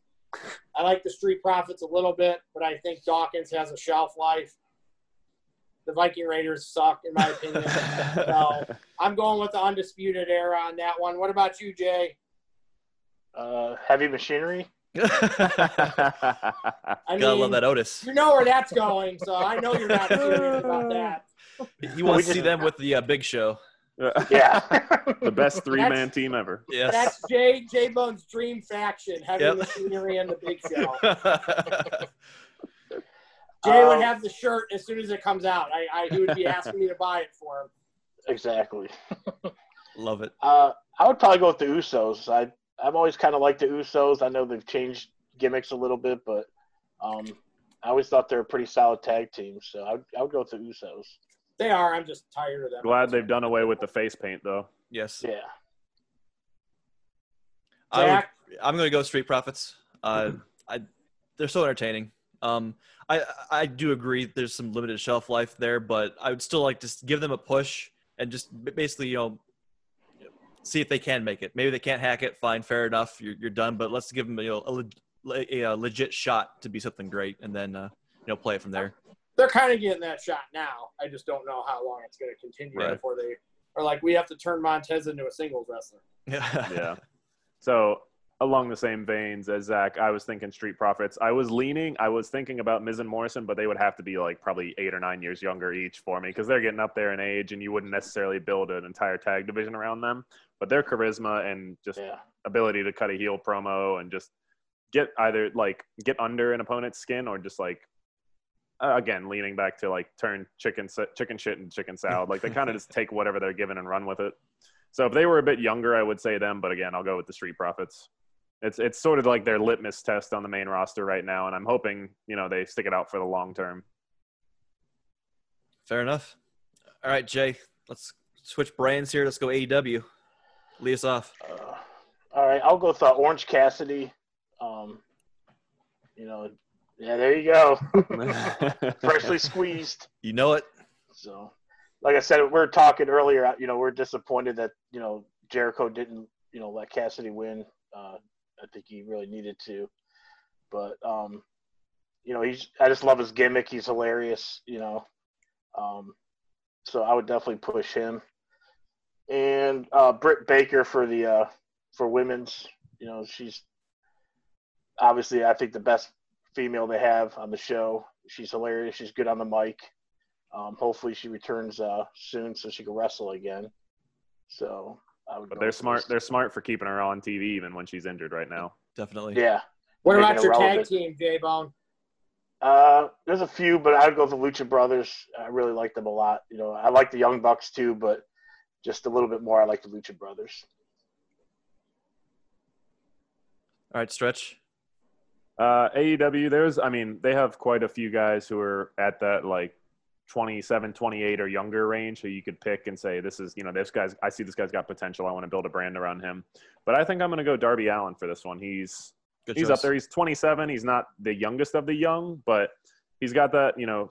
I like the Street Profits a little bit, but I think Dawkins has a shelf life. The Viking Raiders suck, in my opinion. so I'm going with the Undisputed Era on that one. What about you, Jay? Uh, heavy machinery. I Gotta love that Otis. You know where that's going, so I know you're not serious about that. He wants to see them with the uh, Big Show. Yeah. the best three man team ever. Yes. That's Jay J Bone's dream faction, Heavy Yep. Machinery and the Big Show. Jay would Um, have the shirt as soon as it comes out. I, I he would be asking me to buy it for him. exactly. love it. Uh, I would probably go with the Usos. I I've always kind of liked the Usos. I know they've changed gimmicks a little bit, but um, I always thought they're a pretty solid tag team. So I would, I would go with the Usos. They are. I'm just tired of them. Glad they've done away with the face paint though. Yes. Yeah. I would, I'm going to go Street Profits. Uh, I, they're so entertaining. Um, I, I do agree there's some limited shelf life there, but I would still like to give them a push and just basically, you know, see if they can make it. Maybe they can't hack it. Fine, fair enough. You're, you're done. But let's give them you know, a, leg- a, a legit shot to be something great, and then uh, you know play it from there. they're kind of getting that shot now. I just don't know how long it's going to continue Right. before they are like we have to turn Montez into a singles wrestler. Yeah. yeah. So along the same veins as Zach, I was thinking Street Profits. I was leaning, I was thinking about Miz and Morrison, but they would have to be like probably eight or nine years younger each for me because they're getting up there in age, and you wouldn't necessarily build an entire tag division around them. But their charisma and just Yeah. ability to cut a heel promo and just get either like get under an opponent's skin or just like uh, again leaning back to like turn chicken chicken shit and chicken salad like they kind of just take whatever they're given and run with it so if they were a bit younger i would say them but again i'll go with the street profits it's it's sort of like their litmus test on the main roster right now and i'm hoping you know they stick it out for the long term Fair enough. All right, Jay, let's switch brands here. Let's go AEW. Lead us off. Uh, all right, I'll go with uh, Orange Cassidy. Um, you know, yeah, there you go. Freshly squeezed. You know it. So, like I said, we were talking earlier. You know, we're disappointed that you know Jericho didn't, you know, let Cassidy win. Uh, I think he really needed to. But um, you know, he's I just love his gimmick. He's hilarious, you know. Um, so I would definitely push him. And uh, Britt Baker for the uh, for women's, you know, she's obviously I think the best female they have on the show. She's hilarious. She's good on the mic. Um, hopefully she returns uh, soon so she can wrestle again. So. But they're smart. They're smart for keeping her on TV even when she's injured right now. Definitely. Yeah. What Making about it your tag team, J Bone? Uh, there's a few, but I'd go with the Lucha Brothers. I really like them a lot. You know, I like the Young Bucks too, but just a little bit more. I like the Lucha Brothers. All right, stretch. Uh, AEW, there's, I mean, they have quite a few guys who are at that like 27, 28 or younger range who you could pick and say, this is, you know, this guy's, I see this guy's got potential. I want to build a brand around him. But I think I'm going to go Darby Allin for this one. He's, Good he's choice. up there. He's 27. He's not the youngest of the young, but he's got that, you know,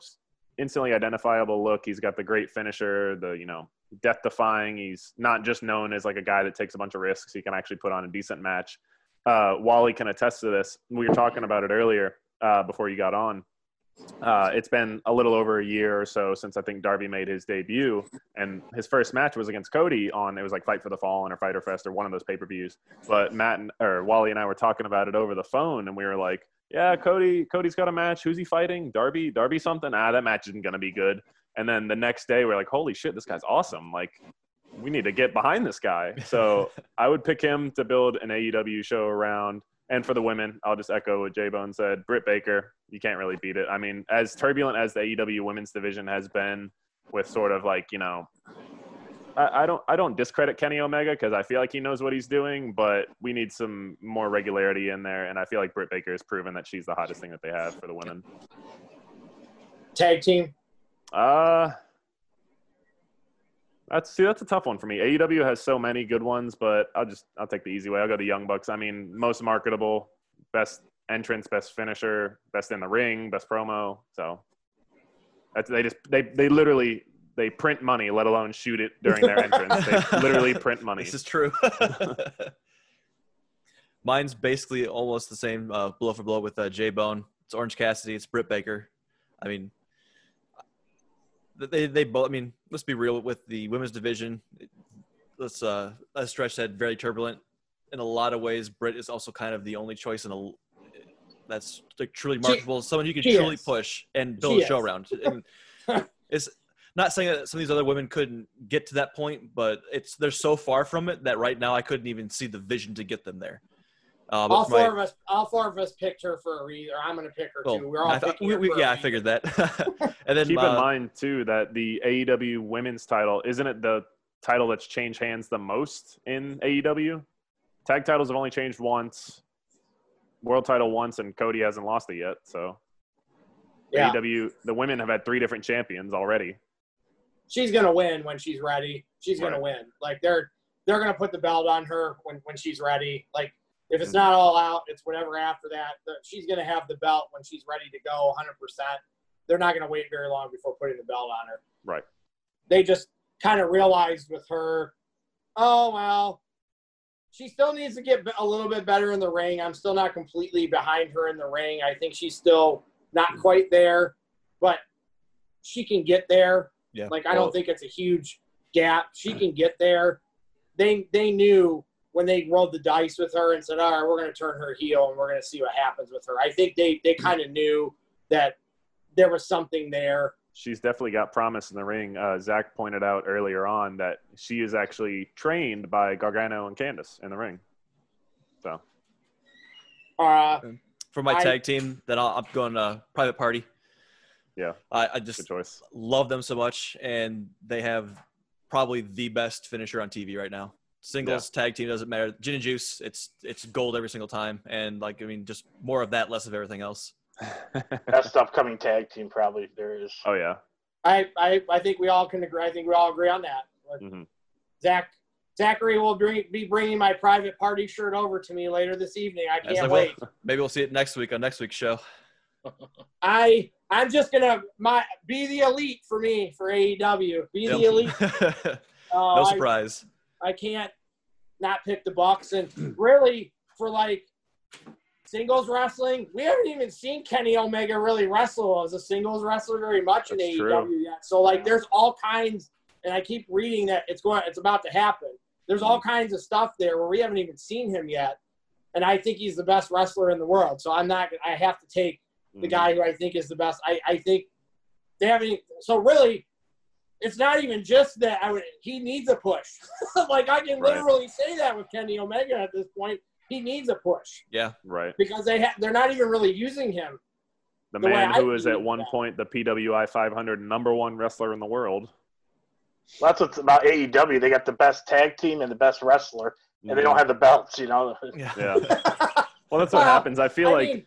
instantly identifiable look. He's got the great finisher, the, you know, death defying. He's not just known as like a guy that takes a bunch of risks. He can actually put on a decent match. Uh, Wally can attest to this. We were talking about it earlier uh, before you got on. Uh, it's been a little over a year or so since I think Darby made his debut, and his first match was against Cody on it was like Fight for the Fallen or Fyter Fest or one of those pay per views. But Matt and or Wally and I were talking about it over the phone, and we were like, "Yeah, Cody, Cody's got a match. Who's he fighting? Darby, Darby something? Ah, that match isn't gonna be good." And then the next day, we're like, "Holy shit, this guy's awesome! Like, we need to get behind this guy." So I would pick him to build an AEW show around. And for the women, I'll just echo what Jay Bone said. Britt Baker, you can't really beat it. I mean, as turbulent as the AEW women's division has been, with sort of like you know, I, I don't I don't discredit Kenny Omega because I feel like he knows what he's doing, but we need some more regularity in there. And I feel like Britt Baker has proven that she's the hottest thing that they have for the women. Tag team. Uh that's see that's a tough one for me. AEW has so many good ones, but I'll just I'll take the easy way. I'll go to Young Bucks. I mean, most marketable, best entrance, best finisher, best in the ring, best promo. So that's they just they they literally they print money, let alone shoot it during their entrance. They literally print money. This is true. Mine's basically almost the same, uh, blow for blow with uh, J Bone. It's Orange Cassidy. It's Britt Baker. I mean, they they both. I mean, let's be real with the women's division. Let's uh, as Stretch said, very turbulent in a lot of ways. Britt is also kind of the only choice in a that's like truly She- marketable. Someone you can truly is. push and build She a show is. around. And it's not saying that some of these other women couldn't get to that point, but it's they're so far from it that right now I couldn't even see the vision to get them there. Uh, all for my- four of us, all four of us picked her for a reason. Or I'm going to pick her well, too. We're all I thought- picking we- her we- for yeah, I figured that. and then Keep uh, in mind too that the AEW women's title isn't it the title that's changed hands the most in AEW? Tag titles have only changed once, world title once, and Cody hasn't lost it yet. So Yeah, AEW, the women have had three different champions already. she's going to win when she's ready. She's going to win. Like they're they're going to put the belt on her when when she's ready. Like if it's not all out, it's whatever after that. She's going to have the belt when she's ready to go 100%. They're not going to wait very long before putting the belt on her. Right. They just kind of realized with her, oh, well, she still needs to get a little bit better in the ring. I'm still not completely behind her in the ring. I think she's still not quite there, but she can get there. Yeah. Like I don't think it's a huge gap. She can get there. They they knew when they rolled the dice with her and said, "All right, we're going to turn her heel and we're going to see what happens with her." I think they they kind of knew that there was something there. She's definitely got promise in the ring. Uh, Zach pointed out earlier on that she is actually trained by Gargano and Candice in the ring. So Uh, for my I- tag team, then I'll, I'm going uh, Private Party. Yeah. I, I just choice. love them so much, and they have probably the best finisher on TV right now. Singles, tag team doesn't matter. Gin and Juice, it's it's gold every single time, and like I mean, just more of that, less of everything else. Best upcoming tag team probably there is. oh yeah. I, I I think we all can agree. I think we all agree on that. hmm Zach Zachary will bring, be bringing my private party shirt over to me later this evening. I can't will. wait. Maybe we'll see it next week on next week's show. I I'm just gonna my be the elite for me for AEW. Be the elite. Uh, no surprise. I can't not pick the Bucks. And really, for like singles wrestling, we haven't even seen Kenny Omega really wrestle as a singles wrestler very much in That's AEW true. yet. So like, there's all kinds, and I keep reading that it's going, it's about to happen. There's all kinds of stuff there where we haven't even seen him yet, and I think he's the best wrestler in the world. So I'm not, I have to take the Mhm. guy who I think is the best. I, I think they haven't. So really, it's not even just that. I would. He needs a push. like I can Right. literally say that with Kenny Omega at this point. He needs a push Yeah. Right. because they ha- they're not even really using him. The, The way man I who was at one that. point the PWI 500 number one wrestler in the world. Well, that's what's about AEW. They got the best tag team and the best wrestler, and they mm-hmm. don't have the belts. You know. Yeah. Yeah. Well, that's what Well, happens. I feel I like mean, r-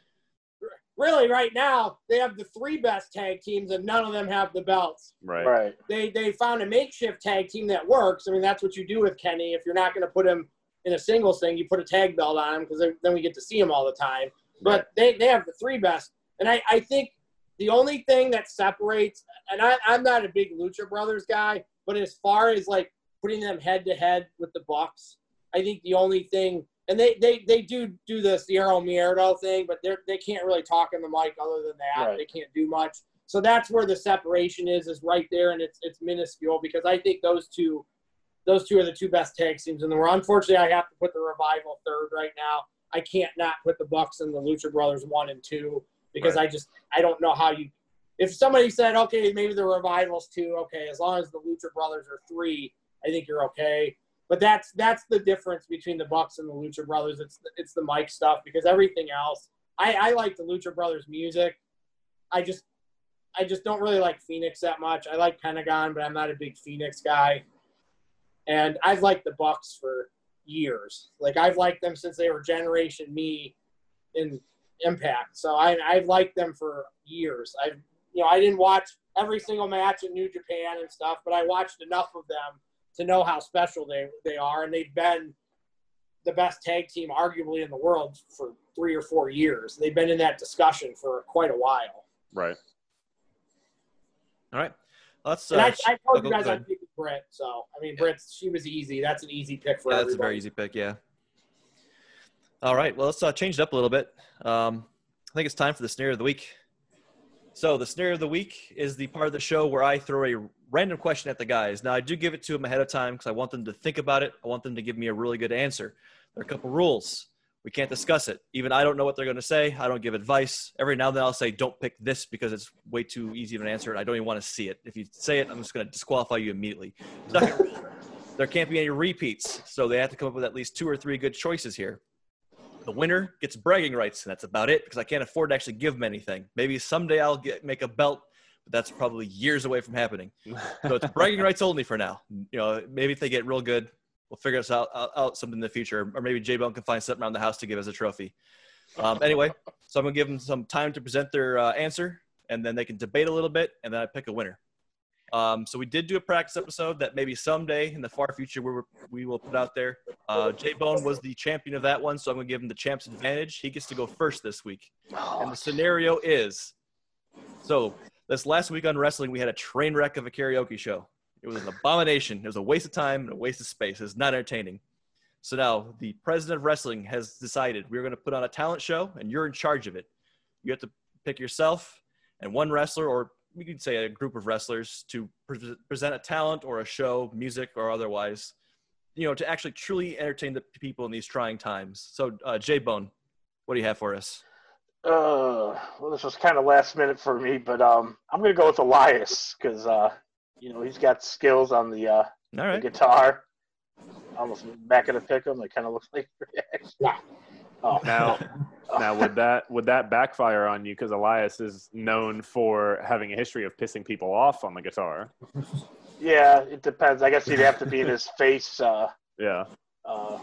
really, right now they have the three best tag teams, and none of them have the belts. right. Right. They they found a makeshift tag team that works. I mean, that's what you do with Kenny. If you're not going to put him in a singles thing, you put a tag belt on him because then we get to see him all the time. But they, they have the three best. And I, I think the only thing that separates, and I, I'm not a big Lucha Brothers guy, but as far as like putting them head to head with the Bucks, I think the only thing, and they, they, they do do the Cero Miedo thing, but they they can't really talk in the mic other than that. Right. They can't do much. So that's where the separation is, is right there, and it's it's minuscule because I think those two, those two are the two best tag teams in the world. Unfortunately, I have to put the Revival third right now. I can't not put the Bucks and the Lucha Brothers one and two because I just I don't know how you. If somebody said okay, maybe the Revivals two, okay, as long as the Lucha Brothers are three, I think you're okay. But that's that's the difference between the Bucks and the Lucha Brothers. It's it's the mic stuff because everything else, I I like the Lucha Brothers music. I just I just don't really like Fenix that much. I like Pentagon, but I'm not a big Fenix guy. And I've liked the Bucks for years. Like I've liked them since they were Generation Me in Impact. So I I've liked them for years. I you know I didn't watch every single match in New Japan and stuff, but I watched enough of them to know how special they they are, and they've been the best tag team arguably in the world for three or four years. They've been in that discussion for quite a while. Right. All right. Let's. And Uh, I, I told you guys. I'm picking Britt, so I mean Britt, she was easy. That's an easy pick for yeah, that's a very easy pick. Yeah. All right. Well, let's uh, change it up a little bit. Um, I think it's time for the scenario of the week. So the scenario of the week is the part of the show where I throw a random question at the guys. Now I do give it to them ahead of time because I want them to think about it. I want them to give me a really good answer. There are a couple rules. We can't discuss it. Even I don't know what they're going to say. I don't give advice. Every now and then I'll say, "Don't pick this because it's way too easy of an answer, and I don't even want to see it. If you say it, I'm just going to disqualify you immediately." Second rule: there can't be any repeats, so they have to come up with at least two or three good choices here. The winner gets bragging rights, and that's about it because I can't afford to actually give them anything. Maybe someday I'll get make a belt, but that's probably years away from happening. So it's bragging rights only for now. You know, maybe if they get real good, we'll figure this out, out, out something in the future, or maybe J Bone can find something around the house to give as a trophy. Um, anyway, so I'm gonna give them some time to present their uh, answer, and then they can debate a little bit, and then I pick a winner. Um, so we did do a practice episode that maybe someday in the far future we, were, we will put out there. Uh, J Bone was the champion of that one, so I'm gonna give him the champ's advantage. He gets to go first this week. And the scenario is so this last week on wrestling, we had a train wreck of a karaoke show. It was an abomination. It was a waste of time and a waste of space. It's not entertaining. So now the president of wrestling has decided we're going to put on a talent show and you're in charge of it. You have to pick yourself and one wrestler, or we could say a group of wrestlers, to pre- present a talent or a show, music or otherwise, you know, to actually truly entertain the people in these trying times. So, uh, J Bone, what do you have for us? Uh, well, this was kind of last minute for me, but um, I'm gonna go with Elias because uh, you know he's got skills on the uh, All the guitar. Almost back of the pick 'em. It kind of looks like. oh, Now, now would that would that backfire on you? Because Elias is known for having a history of pissing people off on the guitar. yeah, it depends. I guess he'd have to be in his face. Uh, Yeah, uh,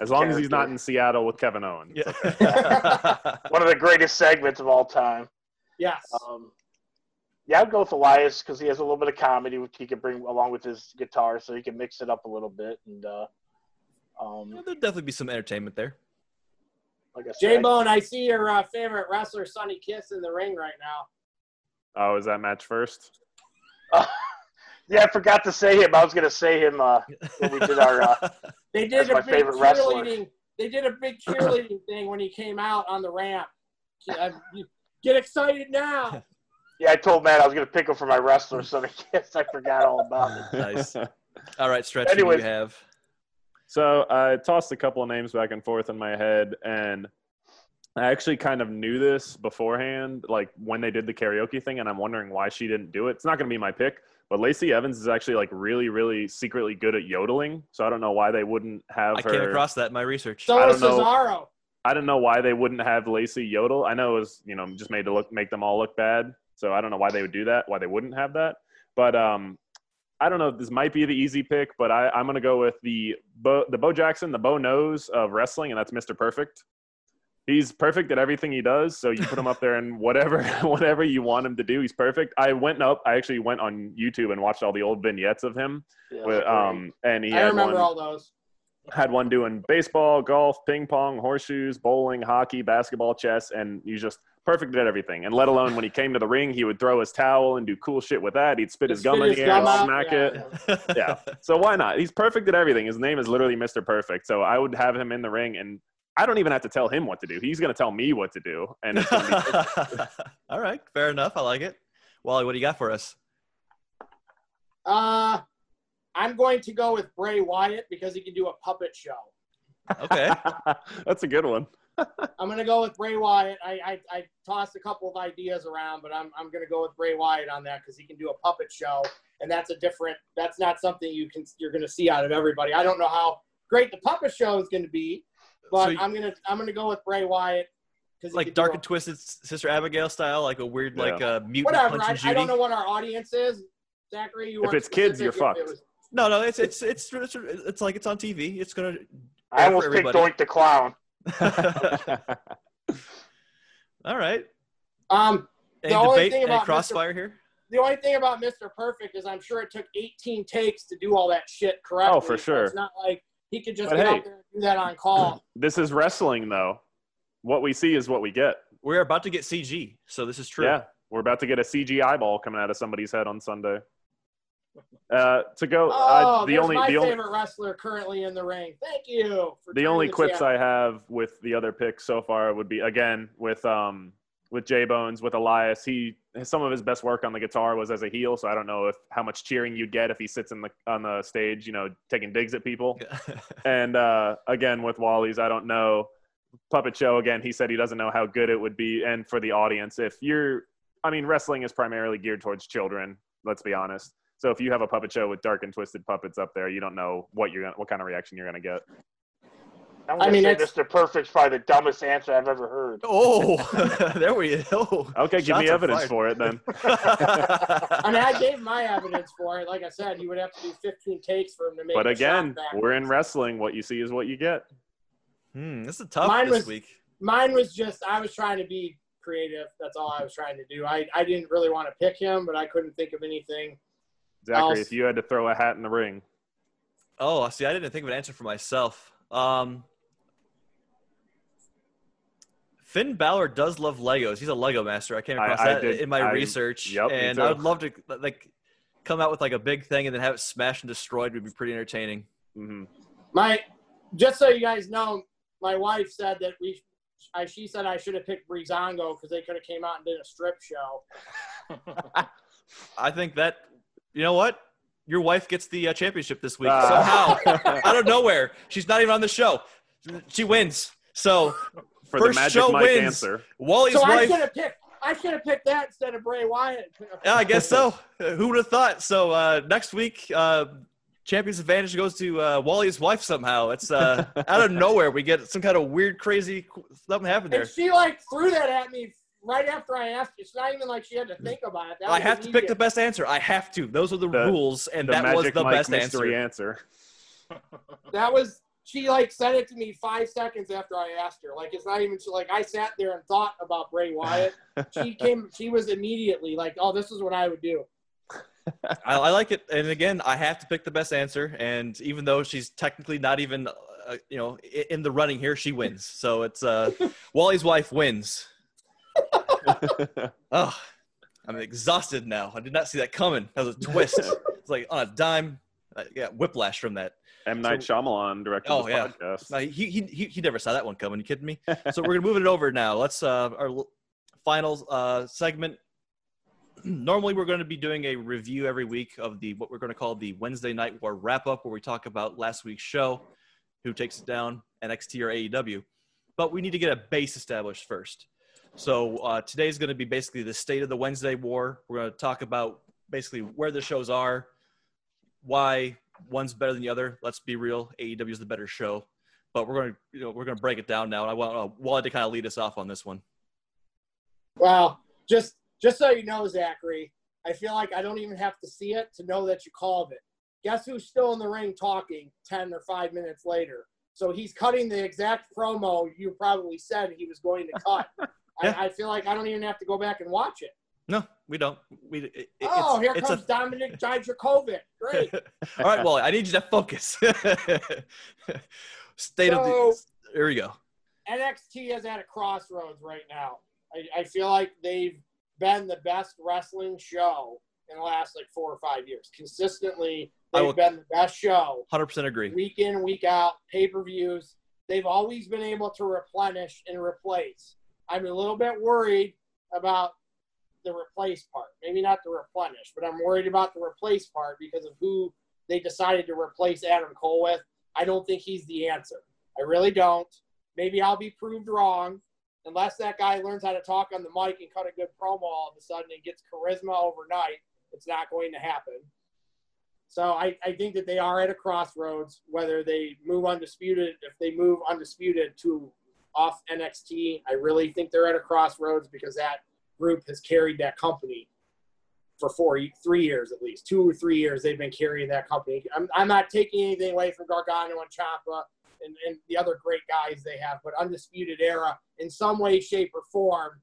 as long as he's not in Seattle with Kevin Owens. Yeah. one of the greatest segments of all time. Yes. Um, yeah, I'd go with Elias because he has a little bit of comedy which he can bring along with his guitar, so he can mix it up a little bit. And uh, um, There'll definitely be some entertainment there. like I J Bone, I see your uh, favorite wrestler, Sonny Kiss, in the ring right now. Oh, is that match first? yeah, I forgot to say him. I was gonna say him uh, when we did our uh, They did That's my a big favorite wrestler. cheerleading. They did a big cheerleading thing when he came out on the ramp. Get excited now! Yeah, I told Matt I was going to pick him for my wrestler, so I guess I forgot all about it. Nice. All right, stretch. Who do Anyways. you have? So I tossed a couple of names back and forth in my head, and I actually kind of knew this beforehand, like when they did the karaoke thing, and I'm wondering why she didn't do it. It's not going to be my pick, but Lacey Evans is actually like really, really secretly good at yodeling. So I don't know why they wouldn't have I her. came across that in my research. So I is don't know. Cesaro. I don't know why they wouldn't have Lacey yodel. I know it was, you know, just made to look make them all look bad. So I don't know why they would do that, why they wouldn't have that. But um I don't know. This might be the easy pick, but I, I'm going to go with the Bo, the Bo Jackson, the Bo Knows of wrestling, and that's Mr. Perfect. He's perfect at everything he does. So you put him up there and whatever whatever you want him to do, he's perfect. I went up. I actually went on YouTube and watched all the old vignettes of him. Yeah, With, that's um, and he I had remember one, all those. had one doing baseball, golf, ping pong, horseshoes, bowling, hockey, basketball, chess, and he's just perfect at everything. And let alone when he came to the ring, he would throw his towel and do cool shit with that. He'd spit his Spit gum in the air, and smack yeah. it. Yeah. So why not? He's perfect at everything. His name is literally Mr. Perfect. So I would have him in the ring, and I don't even have to tell him what to do. He's going to tell me what to do, and be All right, fair enough. I like it. Wally, what do you got for us? Uh, I'm going to go with Bray Wyatt because he can do a puppet show. Okay. That's a good one. I'm going to go with Bray Wyatt. I, I, I tossed a couple of ideas around, but I'm, I'm going to go with Bray Wyatt on that because he can do a puppet show, and that's a different. That's not something you can you're going to see out of everybody. I don't know how great the puppet show is going to be, but So you- I'm gonna I'm going to go with Bray Wyatt because like dark and twisted Sister Abigail style, like a weird like uh, mutant whatever. punch I, and Judy. I don't know what our audience is. Zachary, you If weren't it's kids, you're if it fucked. was- No, no, it's it's it's it's, it's like it's on TV. It's gonna. I Yeah, almost for picked. Doink the Clown. All right. Um, Any The only debate? thing Any about Mr. crossfire here? the only thing about Mr. Perfect is I'm sure it took 18 takes to do all that shit correctly. Oh, for so sure. It's not like he could just But get hey. out there and do that on call. this is wrestling, though. What we see is what we get. We're about to get CG, so this is true. Yeah, we're about to get a CG eyeball coming out of somebody's head on Sunday. Uh, to go, Oh, uh, the only my the only favorite wrestler currently in the ring. Thank you. For the turning only quips channel. I have with the other picks so far would be again with um with J Bones with Elias. He some of his best work on the guitar was as a heel, so I don't know if how much cheering you'd get if he sits in the on the stage, you know, taking digs at people. And uh, again with Wally's, I don't know. Puppet show again. He said he doesn't know how good it would be, and for the audience, if you're, I mean, wrestling is primarily geared towards children. Let's be honest. So if you have a puppet show with dark and twisted puppets up there, you don't know what you're gonna, what kind of reaction you're gonna get. I'm I gonna mean, say it's- Mr. Perfect's probably the dumbest answer I've ever heard. oh, there we go. Okay, give me evidence fired. for it then. I mean, I gave my evidence for it. Like I said, you would have to do 15 takes for him to make. But again, we're in wrestling. What you see is what you get. hmm, this is tough Mine this was- week. Mine was just I was trying to be creative. That's all I was trying to do. I, I didn't really want to pick him, but I couldn't think of anything. Zachary, Else- if you had to throw a hat in the ring, Oh, I see, I didn't think of an answer for myself. Um, Finn Balor does love Legos. He's a Lego master. I came across I that did- in my I- research, yep, and. I would love to like come out with like a big thing and then have it smashed and destroyed. Would be pretty entertaining. hmm My just so you guys know, my wife said that we. I, she said I should have picked Breezango because they could have came out and did a strip show. I think that you know what your wife gets the uh, championship this week Ah. somehow out of nowhere. She's not even on the show. She wins. So for First the magic show Mike wins. answer. Wally's so I should have picked. I should have picked that instead of Bray Wyatt. Yeah, I guess so. Who would have thought? So uh, next week, uh, Champions Advantage goes to uh, Wally's wife somehow. It's uh, out of nowhere. We get some kind of weird, crazy something happened there. And she like threw that at me right after I asked. It's not even like she had to think about it. That I was have to pick the best answer. I have to. Those are the, The- rules, and The that was the Mike best mystery answer. answer. That was she like said it to me five seconds after I asked her. Like it's not even like I sat there and thought about Bray Wyatt. She came. She was immediately like, "Oh, this is what I would do." I, I like it. And again, I have to pick the best answer. And even though she's technically not even, uh, you know, i- in the running here, she wins. So it's uh, Wally's wife wins. Oh, I'm exhausted now. I did not see that coming. That was a twist. it's like on a dime. uh, yeah, whiplash from that. M Night Shyamalan directed Oh, this yeah. podcast. No, he, he he he never saw that one coming. You kidding me? So we're gonna move it over now. Let's uh our final uh segment. Normally we're going to be doing a review every week of the what we're going to call the Wednesday Night War wrap up, where we talk about last week's show, who takes it down, NXT or AEW. But we need to get a base established first. So uh, today's going to be basically the state of the Wednesday War. We're going to talk about basically where the shows are, why one's better than the other. Let's be real, AEW is the better show. But we're going to you know we're going to break it down now. And I want uh, Wally to kind of lead us off on this one. Well, just just so you know, Zachary, I feel like I don't even have to see it to know that you called it. Guess who's still in the ring talking ten or five minutes later? So he's cutting the exact promo you probably said he was going to cut. Yeah. I, I feel like I don't even have to go back and watch it. No, we don't. We it, oh, it's, here comes Dominik Dijakovic. Great. all right. Wally, I need you to focus. state of So- the. There we go. NXT is at a crossroads right now. I, I feel like they've been the best wrestling show in the last like four or five years. Consistently, they've will- been the best show Hundred percent agree. week in, week out, pay per views. They've always been able to replenish and replace. I'm a little bit worried about the replace part. Maybe not the replenish, but I'm worried about the replace part because of who they decided to replace Adam Cole with. I don't think he's the answer. I really don't. Maybe I'll be proved wrong. Unless that guy learns how to talk on the mic and cut a good promo all of a sudden and gets charisma overnight, it's not going to happen. So I, I think that they are at a crossroads, whether they move undisputed, if they move undisputed to off NXT, I really think they're at a crossroads because that group has carried that company for four, three years at least, two or three years. They've been carrying that company. I'm, I'm not taking anything away from Gargano and Ciampa and, and the other great guys they have, but undisputed era in some way, shape, or form,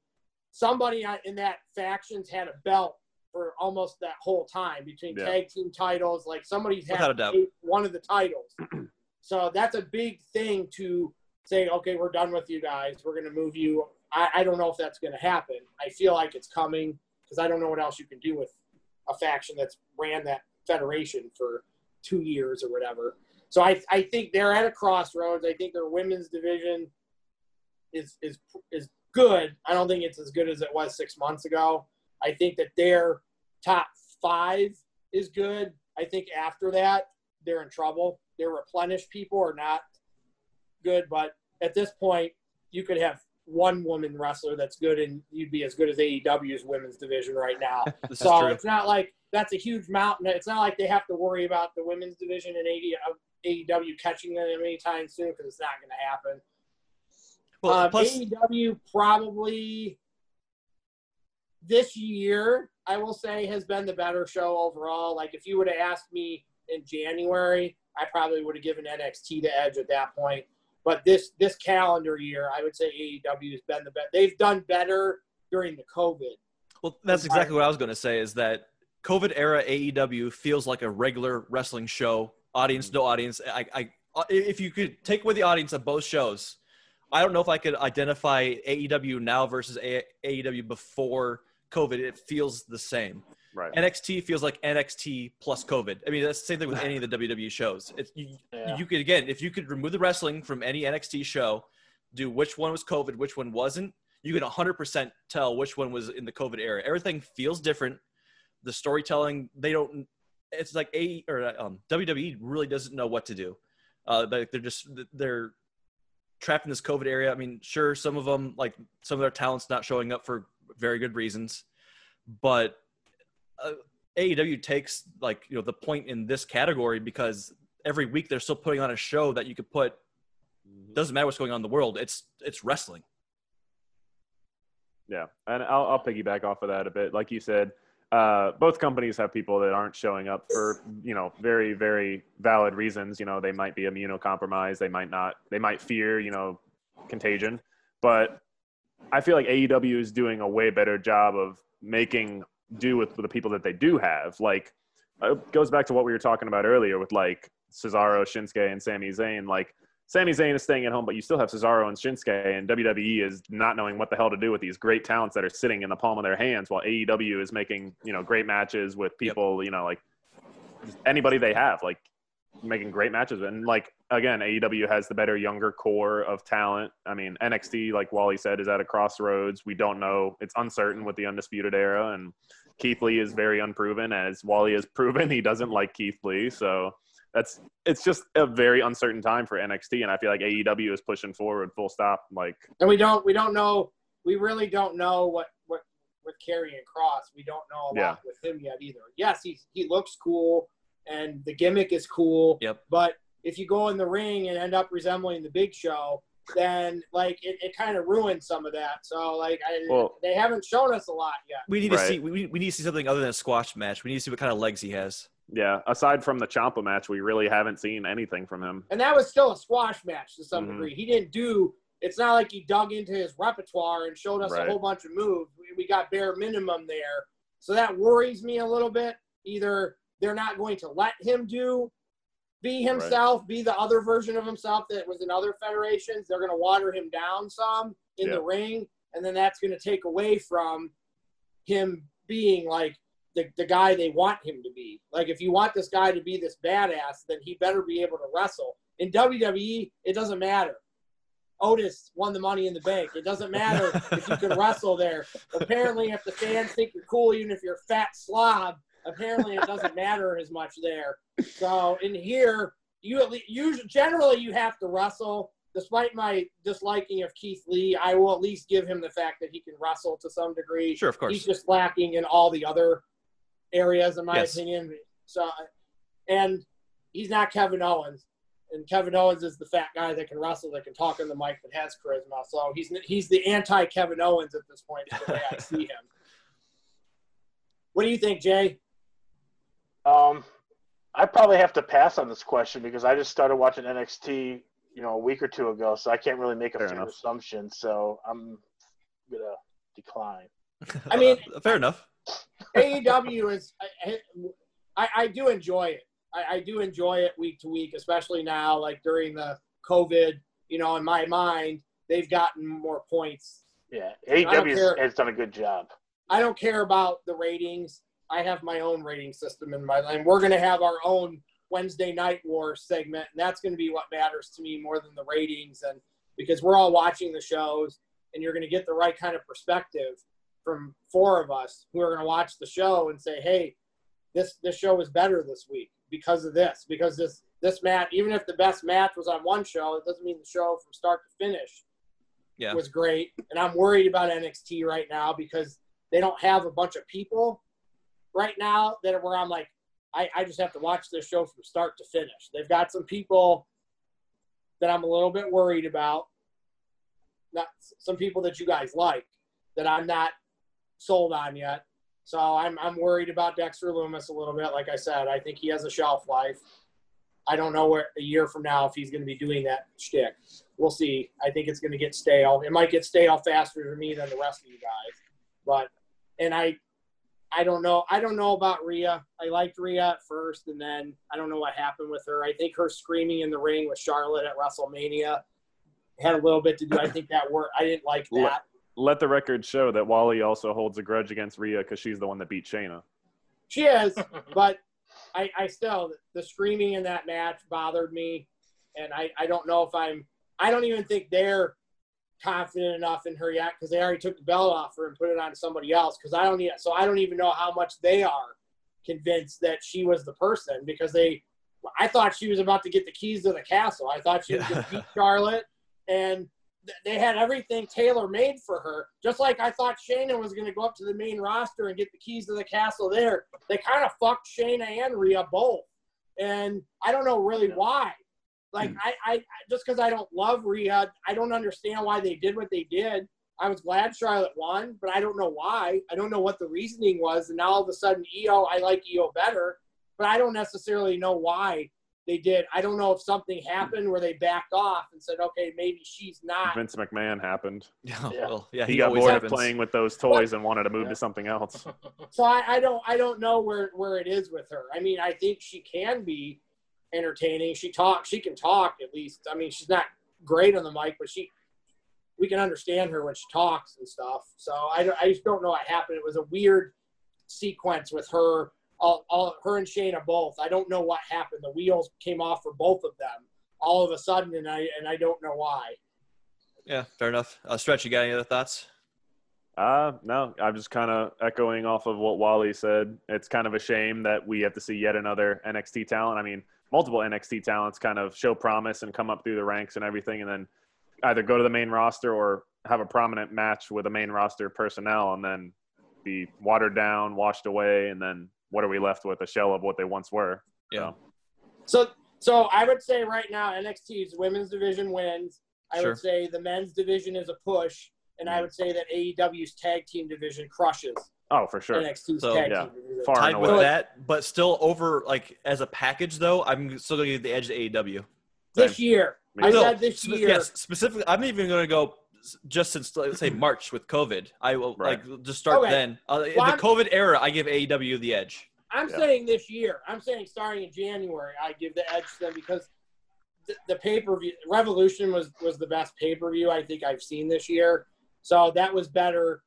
somebody in that factions had a belt for almost that whole time between Yeah. tag team titles. Like somebody's had one of the titles. so that's a big thing to say, okay, we're done with you guys. We're going to move you. I, I don't know if that's going to happen. I feel like it's coming because I don't know what else you can do with a faction that's ran that federation for two years or whatever. So I, I think they're at a crossroads. I think their women's division is is is good. I don't think it's as good as it was six months ago. I think that their top five is good. I think after that they're in trouble. Their replenished people are not good, but at this point you could have one woman wrestler that's good and you'd be as good as AEW's women's division right now. So it's not like that's a huge mountain. It's not like they have to worry about the women's division and AEW catching them anytime soon because it's not going to happen. Well, um, plus, AEW probably this year, I will say, has been the better show overall. Like if you would have asked me in January, I probably would have given NXT the edge at that point. But this this calendar year, I would say AEW has been the best. They've done better during the COVID. well, that's exactly what I was going to say. Is that COVID era AEW feels like a regular wrestling show, audience no audience. I, I, if you could take away the audience of both shows, I don't know if I could identify AEW now versus A- AEW before COVID. It feels the same. Right. NXT feels like NXT plus COVID. I mean, that's the same thing with any of the WWE shows. It's, you, Yeah. you could again, if you could remove the wrestling from any NXT show, do which one was COVID, which one wasn't. You can 100% tell which one was in the COVID era. Everything feels different. The storytelling, they don't. It's like a or um, WWE really doesn't know what to do. Uh, they, they're just they're trapped in this COVID area. I mean, sure, some of them like some of their talents not showing up for very good reasons, but uh, AEW takes like you know the point in this category because every week they're still putting on a show that you could put. Doesn't matter what's going on in the world. It's it's wrestling. Yeah, and I'll, I'll piggyback off of that a bit. Like you said, uh, both companies have people that aren't showing up for you know very very valid reasons. You know, they might be immunocompromised. They might not. They might fear you know contagion. But I feel like AEW is doing a way better job of making do with the people that they do have. Like it goes back to what we were talking about earlier with like Cesaro, Shinsuke, and Sami Zayn. Like Sami Zayn is staying at home, but you still have Cesaro and Shinsuke, and WWE is not knowing what the hell to do with these great talents that are sitting in the palm of their hands, while AEW is making you know great matches with people. You know, like anybody they have, like making great matches. And like again, AEW has the better younger core of talent. I mean, NXT, like Wally said, is at a crossroads. We don't know; it's uncertain with the Undisputed Era, and Keith Lee is very unproven. As Wally has proven, he doesn't like Keith Lee, so that's it's just a very uncertain time for NXT, and I feel like AEW is pushing forward full stop. Like, and we don't we don't know we really don't know what what with Karrion Kross. We don't know a lot Yeah. with him yet either. Yes, he's he looks cool and the gimmick is cool. Yep. But if you go in the ring and end up resembling the Big Show, then like it, it kind of ruins some of that. So like I, Well- they haven't shown us a lot yet. We need to Right. see. We, we need to see something other than a squash match. We need to see what kind of legs he has. yeah, aside from the Ciampa match, we really haven't seen anything from him. And that was still a squash match to some Mhm. degree. He didn't do. It's not like he dug into his repertoire and showed us Right. a whole bunch of moves. We, we got bare minimum there, so that worries me a little bit. Either they're not going to let him do be himself, be the other version of himself that was in other federations. They're going to water him down some in Yeah. the ring, and then that's going to take away from him being like the, the guy they want him to be. Like if you want this guy to be this badass, then he better be able to wrestle. In WWE, it doesn't matter. Otis won the money in the bank. It doesn't matter if you can wrestle there. Apparently, if the fans think you're cool, even if you're a fat slob, apparently it doesn't matter as much there. So in here, you at least usually generally you have to wrestle. Despite my disliking of Keith Lee, I will at least give him the fact that he can wrestle to some degree. Sure, of course. He's just lacking in all the other areas, in my Yes. opinion. So, and he's not Kevin Owens, and Kevin Owens is the fat guy that can wrestle, that can talk on the mic, that has charisma. So he's he's the anti Kevin Owens at this point, is the way I see him. What do you think, Jay? Um, I probably have to pass on this question because I just started watching NXT, you know, a week or two ago, so I can't really make a Fair fair assumption. So I'm gonna decline. I mean- fair enough. AEW is I, I, I do enjoy it. I, I do enjoy it week to week, especially now, like during the COVID. You know, in my mind, they've gotten more points. Yeah, don't AEW has done a good job. I don't care about the ratings. I have my own rating system in my and we're gonna have our own Wednesday night war segment, and that's gonna be what matters to me more than the ratings, and because we're all watching the shows, and you're gonna get the right kind of perspective from four of us who are gonna watch the show and say, hey, this this show is better this week because of this, because this this match, even if the best match was on one show, it doesn't mean the show from start to finish Yeah. was great. And I'm worried about NXT right now because they don't have a bunch of people right now that where I'm like, I, I just have to watch this show from start to finish. They've got some people that I'm a little bit worried about. Not some people that you guys like that I'm not sold on yet. So I'm I'm worried about Dexter Lumis a little bit. Like I said, I think he has a shelf life. I don't know where a year from now if he's going to be doing that shtick. We'll see. I think it's going to get stale. It might get stale faster for me than the rest of you guys. But and I I don't know. I don't know about Rhea. I liked Rhea at first, and then I don't know what happened with her. I think her screaming in the ring with Charlotte at WrestleMania had a little bit to do. I think that worked. I didn't like Le- that. Let the record show that Wally also holds a grudge against Rhea because she's the one that beat Shayna. She is, but I, I still the screaming in that match bothered me, and I, I don't know if I'm I don't even think they're confident enough in her yet because they already took the belt off her and put it on somebody else because I don't need so I don't even know how much they are convinced that she was the person because they I thought she was about to get the keys to the castle. I thought she was going to beat Charlotte and th- they had everything tailor made for her. Just like I thought Shayna was going to go up to the main roster and get the keys to the castle there. They kind of fucked Shayna and Rhea both. And I don't know really why. Like, I, I I- just because I don't love Rhea, I don't understand why they did what they did. I was glad Charlotte won, but I don't know why. I don't know what the reasoning was. And now all of a sudden, Io, I like Io better, but I don't necessarily know why they did. I don't know if something happened where they backed off and said, okay, maybe she's not. Vince McMahon happened. Yeah, Yeah. well, yeah, He, he, got bored happens. of playing with those toys and wanted to move Yeah. to something else. So I, I don't I don't know where where it is with her. I mean, I think she can be entertaining. She talks. She can talk at least. I mean, she's not great on the mic, but she we can understand her when she talks and stuff. So I, don't- I just don't know what happened. It was a weird sequence with her all, all her and Shayna both. I don't know what happened. The wheels came off for both of them all of a sudden, and I and I don't know why. Yeah, fair enough. Uh, Stretch, you got any other thoughts? Uh, no, I'm just kind of echoing off of what Wally said. It's kind of a shame that we have to see yet another NXT talent. I mean, multiple NXT talents kind of show promise and come up through the ranks and everything, and then either go to the main roster or have a prominent match with a main roster personnel and then be watered down, washed away, and then what are we left with? A shell of what they once were. Yeah. So, so I would say right now NXT's women's division wins. I Sure. would say the men's division is a push, and I mm. would say that AEW's tag team division crushes Oh, for sure. NXT's So, tag yeah, team far Tied with that, but still over like as a package though, I'm still gonna give the edge to AEW. This year, Me I too. said this Spe- year. Yes, specifically, I'm even going to go just since let's say March with COVID. I will Right. like just start Okay. then. Uh, in the I'm- COVID era, I give AEW the edge. I'm Yeah. saying this year. I'm saying starting in January, I give the edge to them because the, the pay per view Revolution was was the best pay per view I think I've seen this year. So that was better.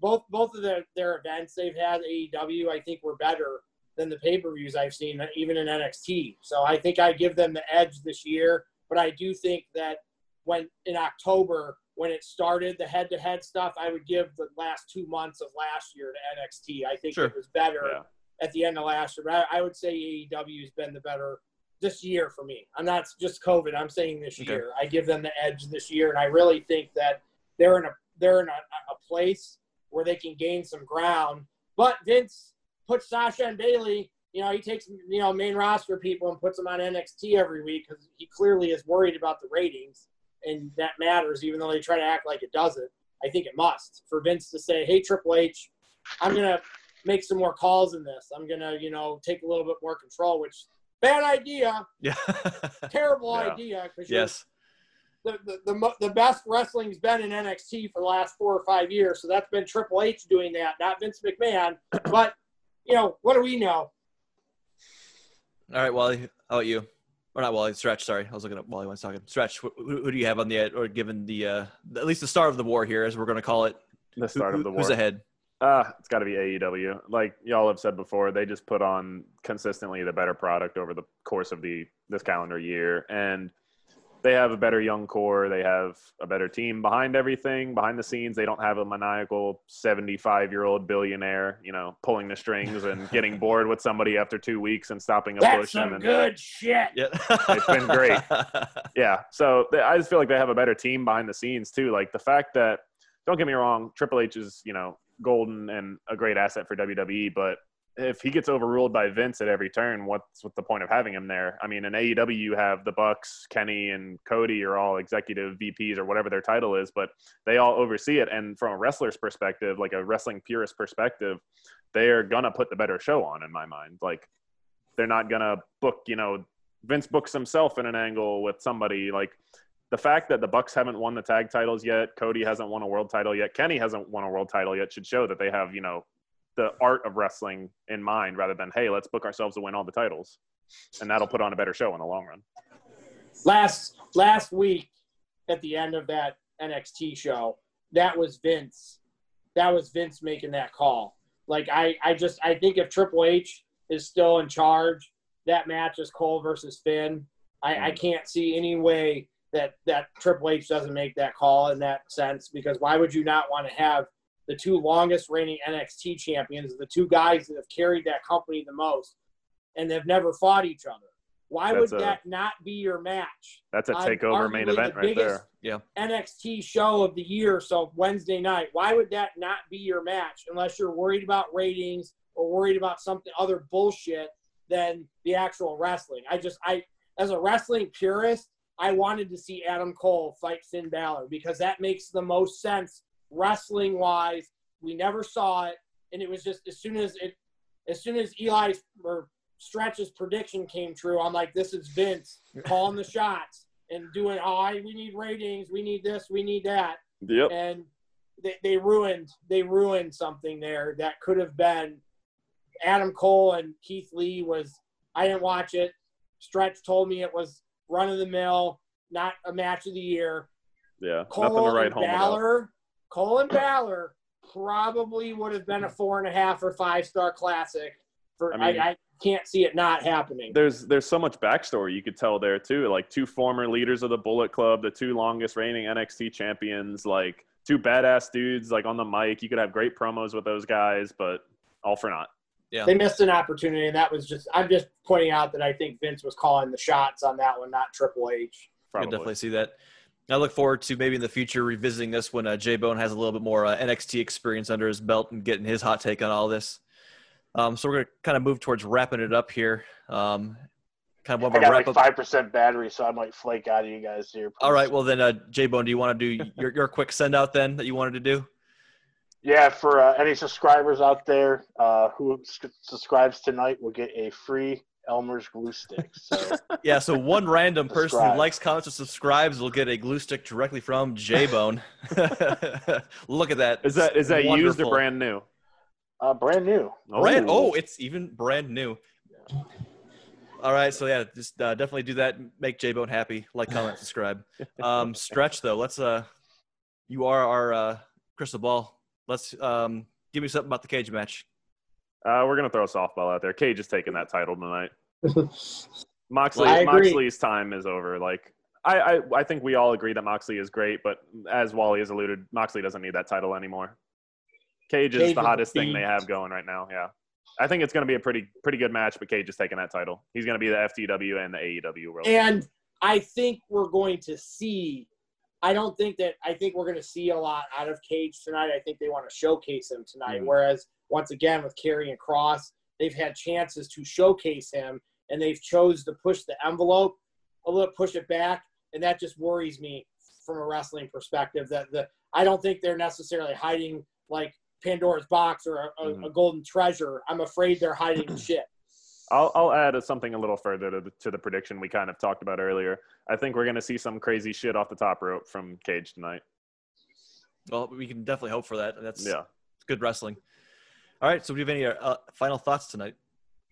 Both both of their, their events they've had AEW I think were better than the pay per views I've seen even in NXT. So I think I give them the edge this year. But I do think that when in October when it started the head to head stuff, I would give the last two months of last year to NXT. I think Sure. it was better Yeah. at the end of last year. But I, I would say AEW has been the better this year for me. I'm not just COVID. I'm saying this Okay. year. I give them the edge this year, and I really think that they're in a they're in a, a place where they can gain some ground. But Vince puts Sasha and Bayley. You know, he takes you know main roster people and puts them on NXT every week because he clearly is worried about the ratings, and that matters. Even though they try to act like it doesn't, I think it must for Vince to say, "Hey, Triple H, I'm gonna make some more calls in this. I'm gonna, you know, take a little bit more control." Which bad idea, Yeah. terrible Yeah. idea. Because yes. The, the, the, the best wrestling's been in NXT for the last four or five years. So that's been Triple H doing that, not Vince McMahon. But, you know, what do we know? All right, Wally. How about you? Or not Wally? Stretch. Sorry, I was looking at Wally when I was talking. Stretch. Who, who who do you have on the ed- or given the uh, at least the start of the war here, as we're going to call it? The start Who- of the war. Who's ahead? Uh, it's got to be AEW. Like y'all have said before, they just put on consistently the better product over the course of the this calendar year, and they have a better young core. They have a better team behind everything, behind the scenes. They don't have a maniacal seventy-five-year-old billionaire, you know, pulling the strings and getting bored with somebody after two weeks and stopping a That's push. some and, good shit. Yeah. It's been great. yeah. So they, I just feel like they have a better team behind the scenes too. Like the fact that, don't get me wrong, Triple H is you know golden and a great asset for WWE, but if he gets overruled by Vince at every turn, what's what the point of having him there? I mean, in AEW you have the Bucks, Kenny and Cody are all executive VPs or whatever their title is, but they all oversee it. And from a wrestler's perspective, like a wrestling purist perspective, they are gonna put the better show on in my mind. Like they're not gonna book, you know, Vince books himself in an angle with somebody like the fact that the Bucks haven't won the tag titles yet, Cody hasn't won a world title yet, Kenny hasn't won a world title yet should show that they have, you know, the art of wrestling in mind rather than hey, let's book ourselves to win all the titles. And that'll put on a better show in the long run. Last last week at the end of that NXT show, that was Vince. That was Vince making that call. Like I, I just I think if Triple H is still in charge, that match is Cole versus Finn. I, I mm-hmm. can't see any way that that Triple H doesn't make that call in that sense because why would you not want to have the two longest reigning NXT champions, the two guys that have carried that company the most, and they've never fought each other? Why That's would a- that not be your match? That's a takeover main event the right there. Yeah. NXT show of the year, so Wednesday night. Why would that not be your match unless you're worried about ratings or worried about something other bullshit than the actual wrestling? I just I as a wrestling purist, I wanted to see Adam Cole fight Finn Balor because that makes the most sense wrestling wise. We never saw it, and it was just as soon as it as soon as Eli's or Stretch's prediction came true, I'm like, this is Vince calling the shots and doing, oh, I, we need ratings, we need this, we need that, Yep. and they, they ruined they ruined something there that could have been. Adam Cole and Keith Lee was I didn't watch it. Stretch told me it was run of the mill, not a match of the year. Yeah. Cole Nothing to write home about. Balor, Cole and Balor probably would have been a four and a half or five star classic For I I, mean- I, can't see it not happening. there's there's so much backstory you could tell there too. Like two former leaders of the Bullet Club, the two longest reigning NXT champions, like two badass dudes like on the mic. You could have great promos with those guys, but all for naught. They missed an opportunity, and that was just. I'm just pointing out that I think Vince was calling the shots on that one, not Triple H. I Probably. can definitely see that. I look forward to maybe in the future revisiting this when uh, J Bone has a little bit more uh, NXT experience under his belt and getting his hot take on all this. Um, so we're gonna kind of move towards wrapping it up here. Um, kind of of got our like wrap up. five percent battery, so I might flake out of you guys here. All please. right, well then, uh, J Bone, do you want to do your your quick send out then that you wanted to do? Yeah, for uh, any subscribers out there uh, who subscribes tonight will get a free Elmer's glue sticks. So Yeah, so one random person who likes, comments, or subscribes will get a glue stick directly from J Bone. Look at that. Is that is that used or brand new? uh, brand new. Brand, oh, it's even brand new. All right, so yeah, just uh, definitely do that. Make J Bone happy. Like, comment, subscribe. Um, stretch though. Let's. Uh, you are our uh, crystal ball. Let's um, give me something about the cage match. Uh, we're gonna throw a softball out there. Cage is taking that title tonight. Moxley I agree. Moxley's time is over. Like I, I I think we all agree that Moxley is great, but as Wally has alluded, Moxley doesn't need that title anymore. Cage is Cage the hottest thing they have going right now. Yeah. I think it's going to be a pretty pretty good match, but Cage is taking that title. He's going to be the FTW and the AEW world. And I think we're going to see. I don't think that. I think we're going to see a lot out of Cage tonight. I think they want to showcase him tonight. Mhm. Whereas once again with Karrion Kross, they've had chances to showcase him, and they've chose to push the envelope a little, push it back, and that just worries me from a wrestling perspective. That the I don't think they're necessarily hiding like Pandora's box or a, a, Mhm. a golden treasure. I'm afraid they're hiding shit. I'll, I'll add something a little further to the, to the prediction we kind of talked about earlier. I think we're going to see some crazy shit off the top rope from Cage tonight. Well, we can definitely hope for that. That's Yeah. good wrestling. All right, so do you have any uh, final thoughts tonight?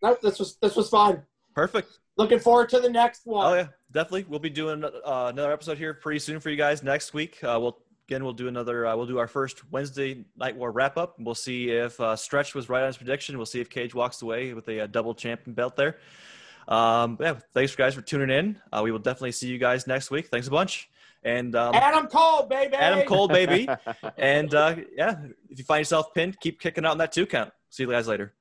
Nope, this was this was fun. Perfect. Looking forward to the next one. Oh yeah, definitely. We'll be doing uh, another episode here pretty soon for you guys next week. Uh, we'll again we'll do another. Uh, we'll do our first Wednesday Night War wrap up. We'll see if uh, Stretch was right on his prediction. We'll see if Cage walks away with a, uh double champion belt there. Um, yeah, thanks guys for tuning in. Uh, we will definitely see you guys next week. Thanks a bunch. And um, Adam Cole, baby. Adam Cole, baby. and uh, yeah, if you find yourself pinned, keep kicking out in that two count. See you guys later.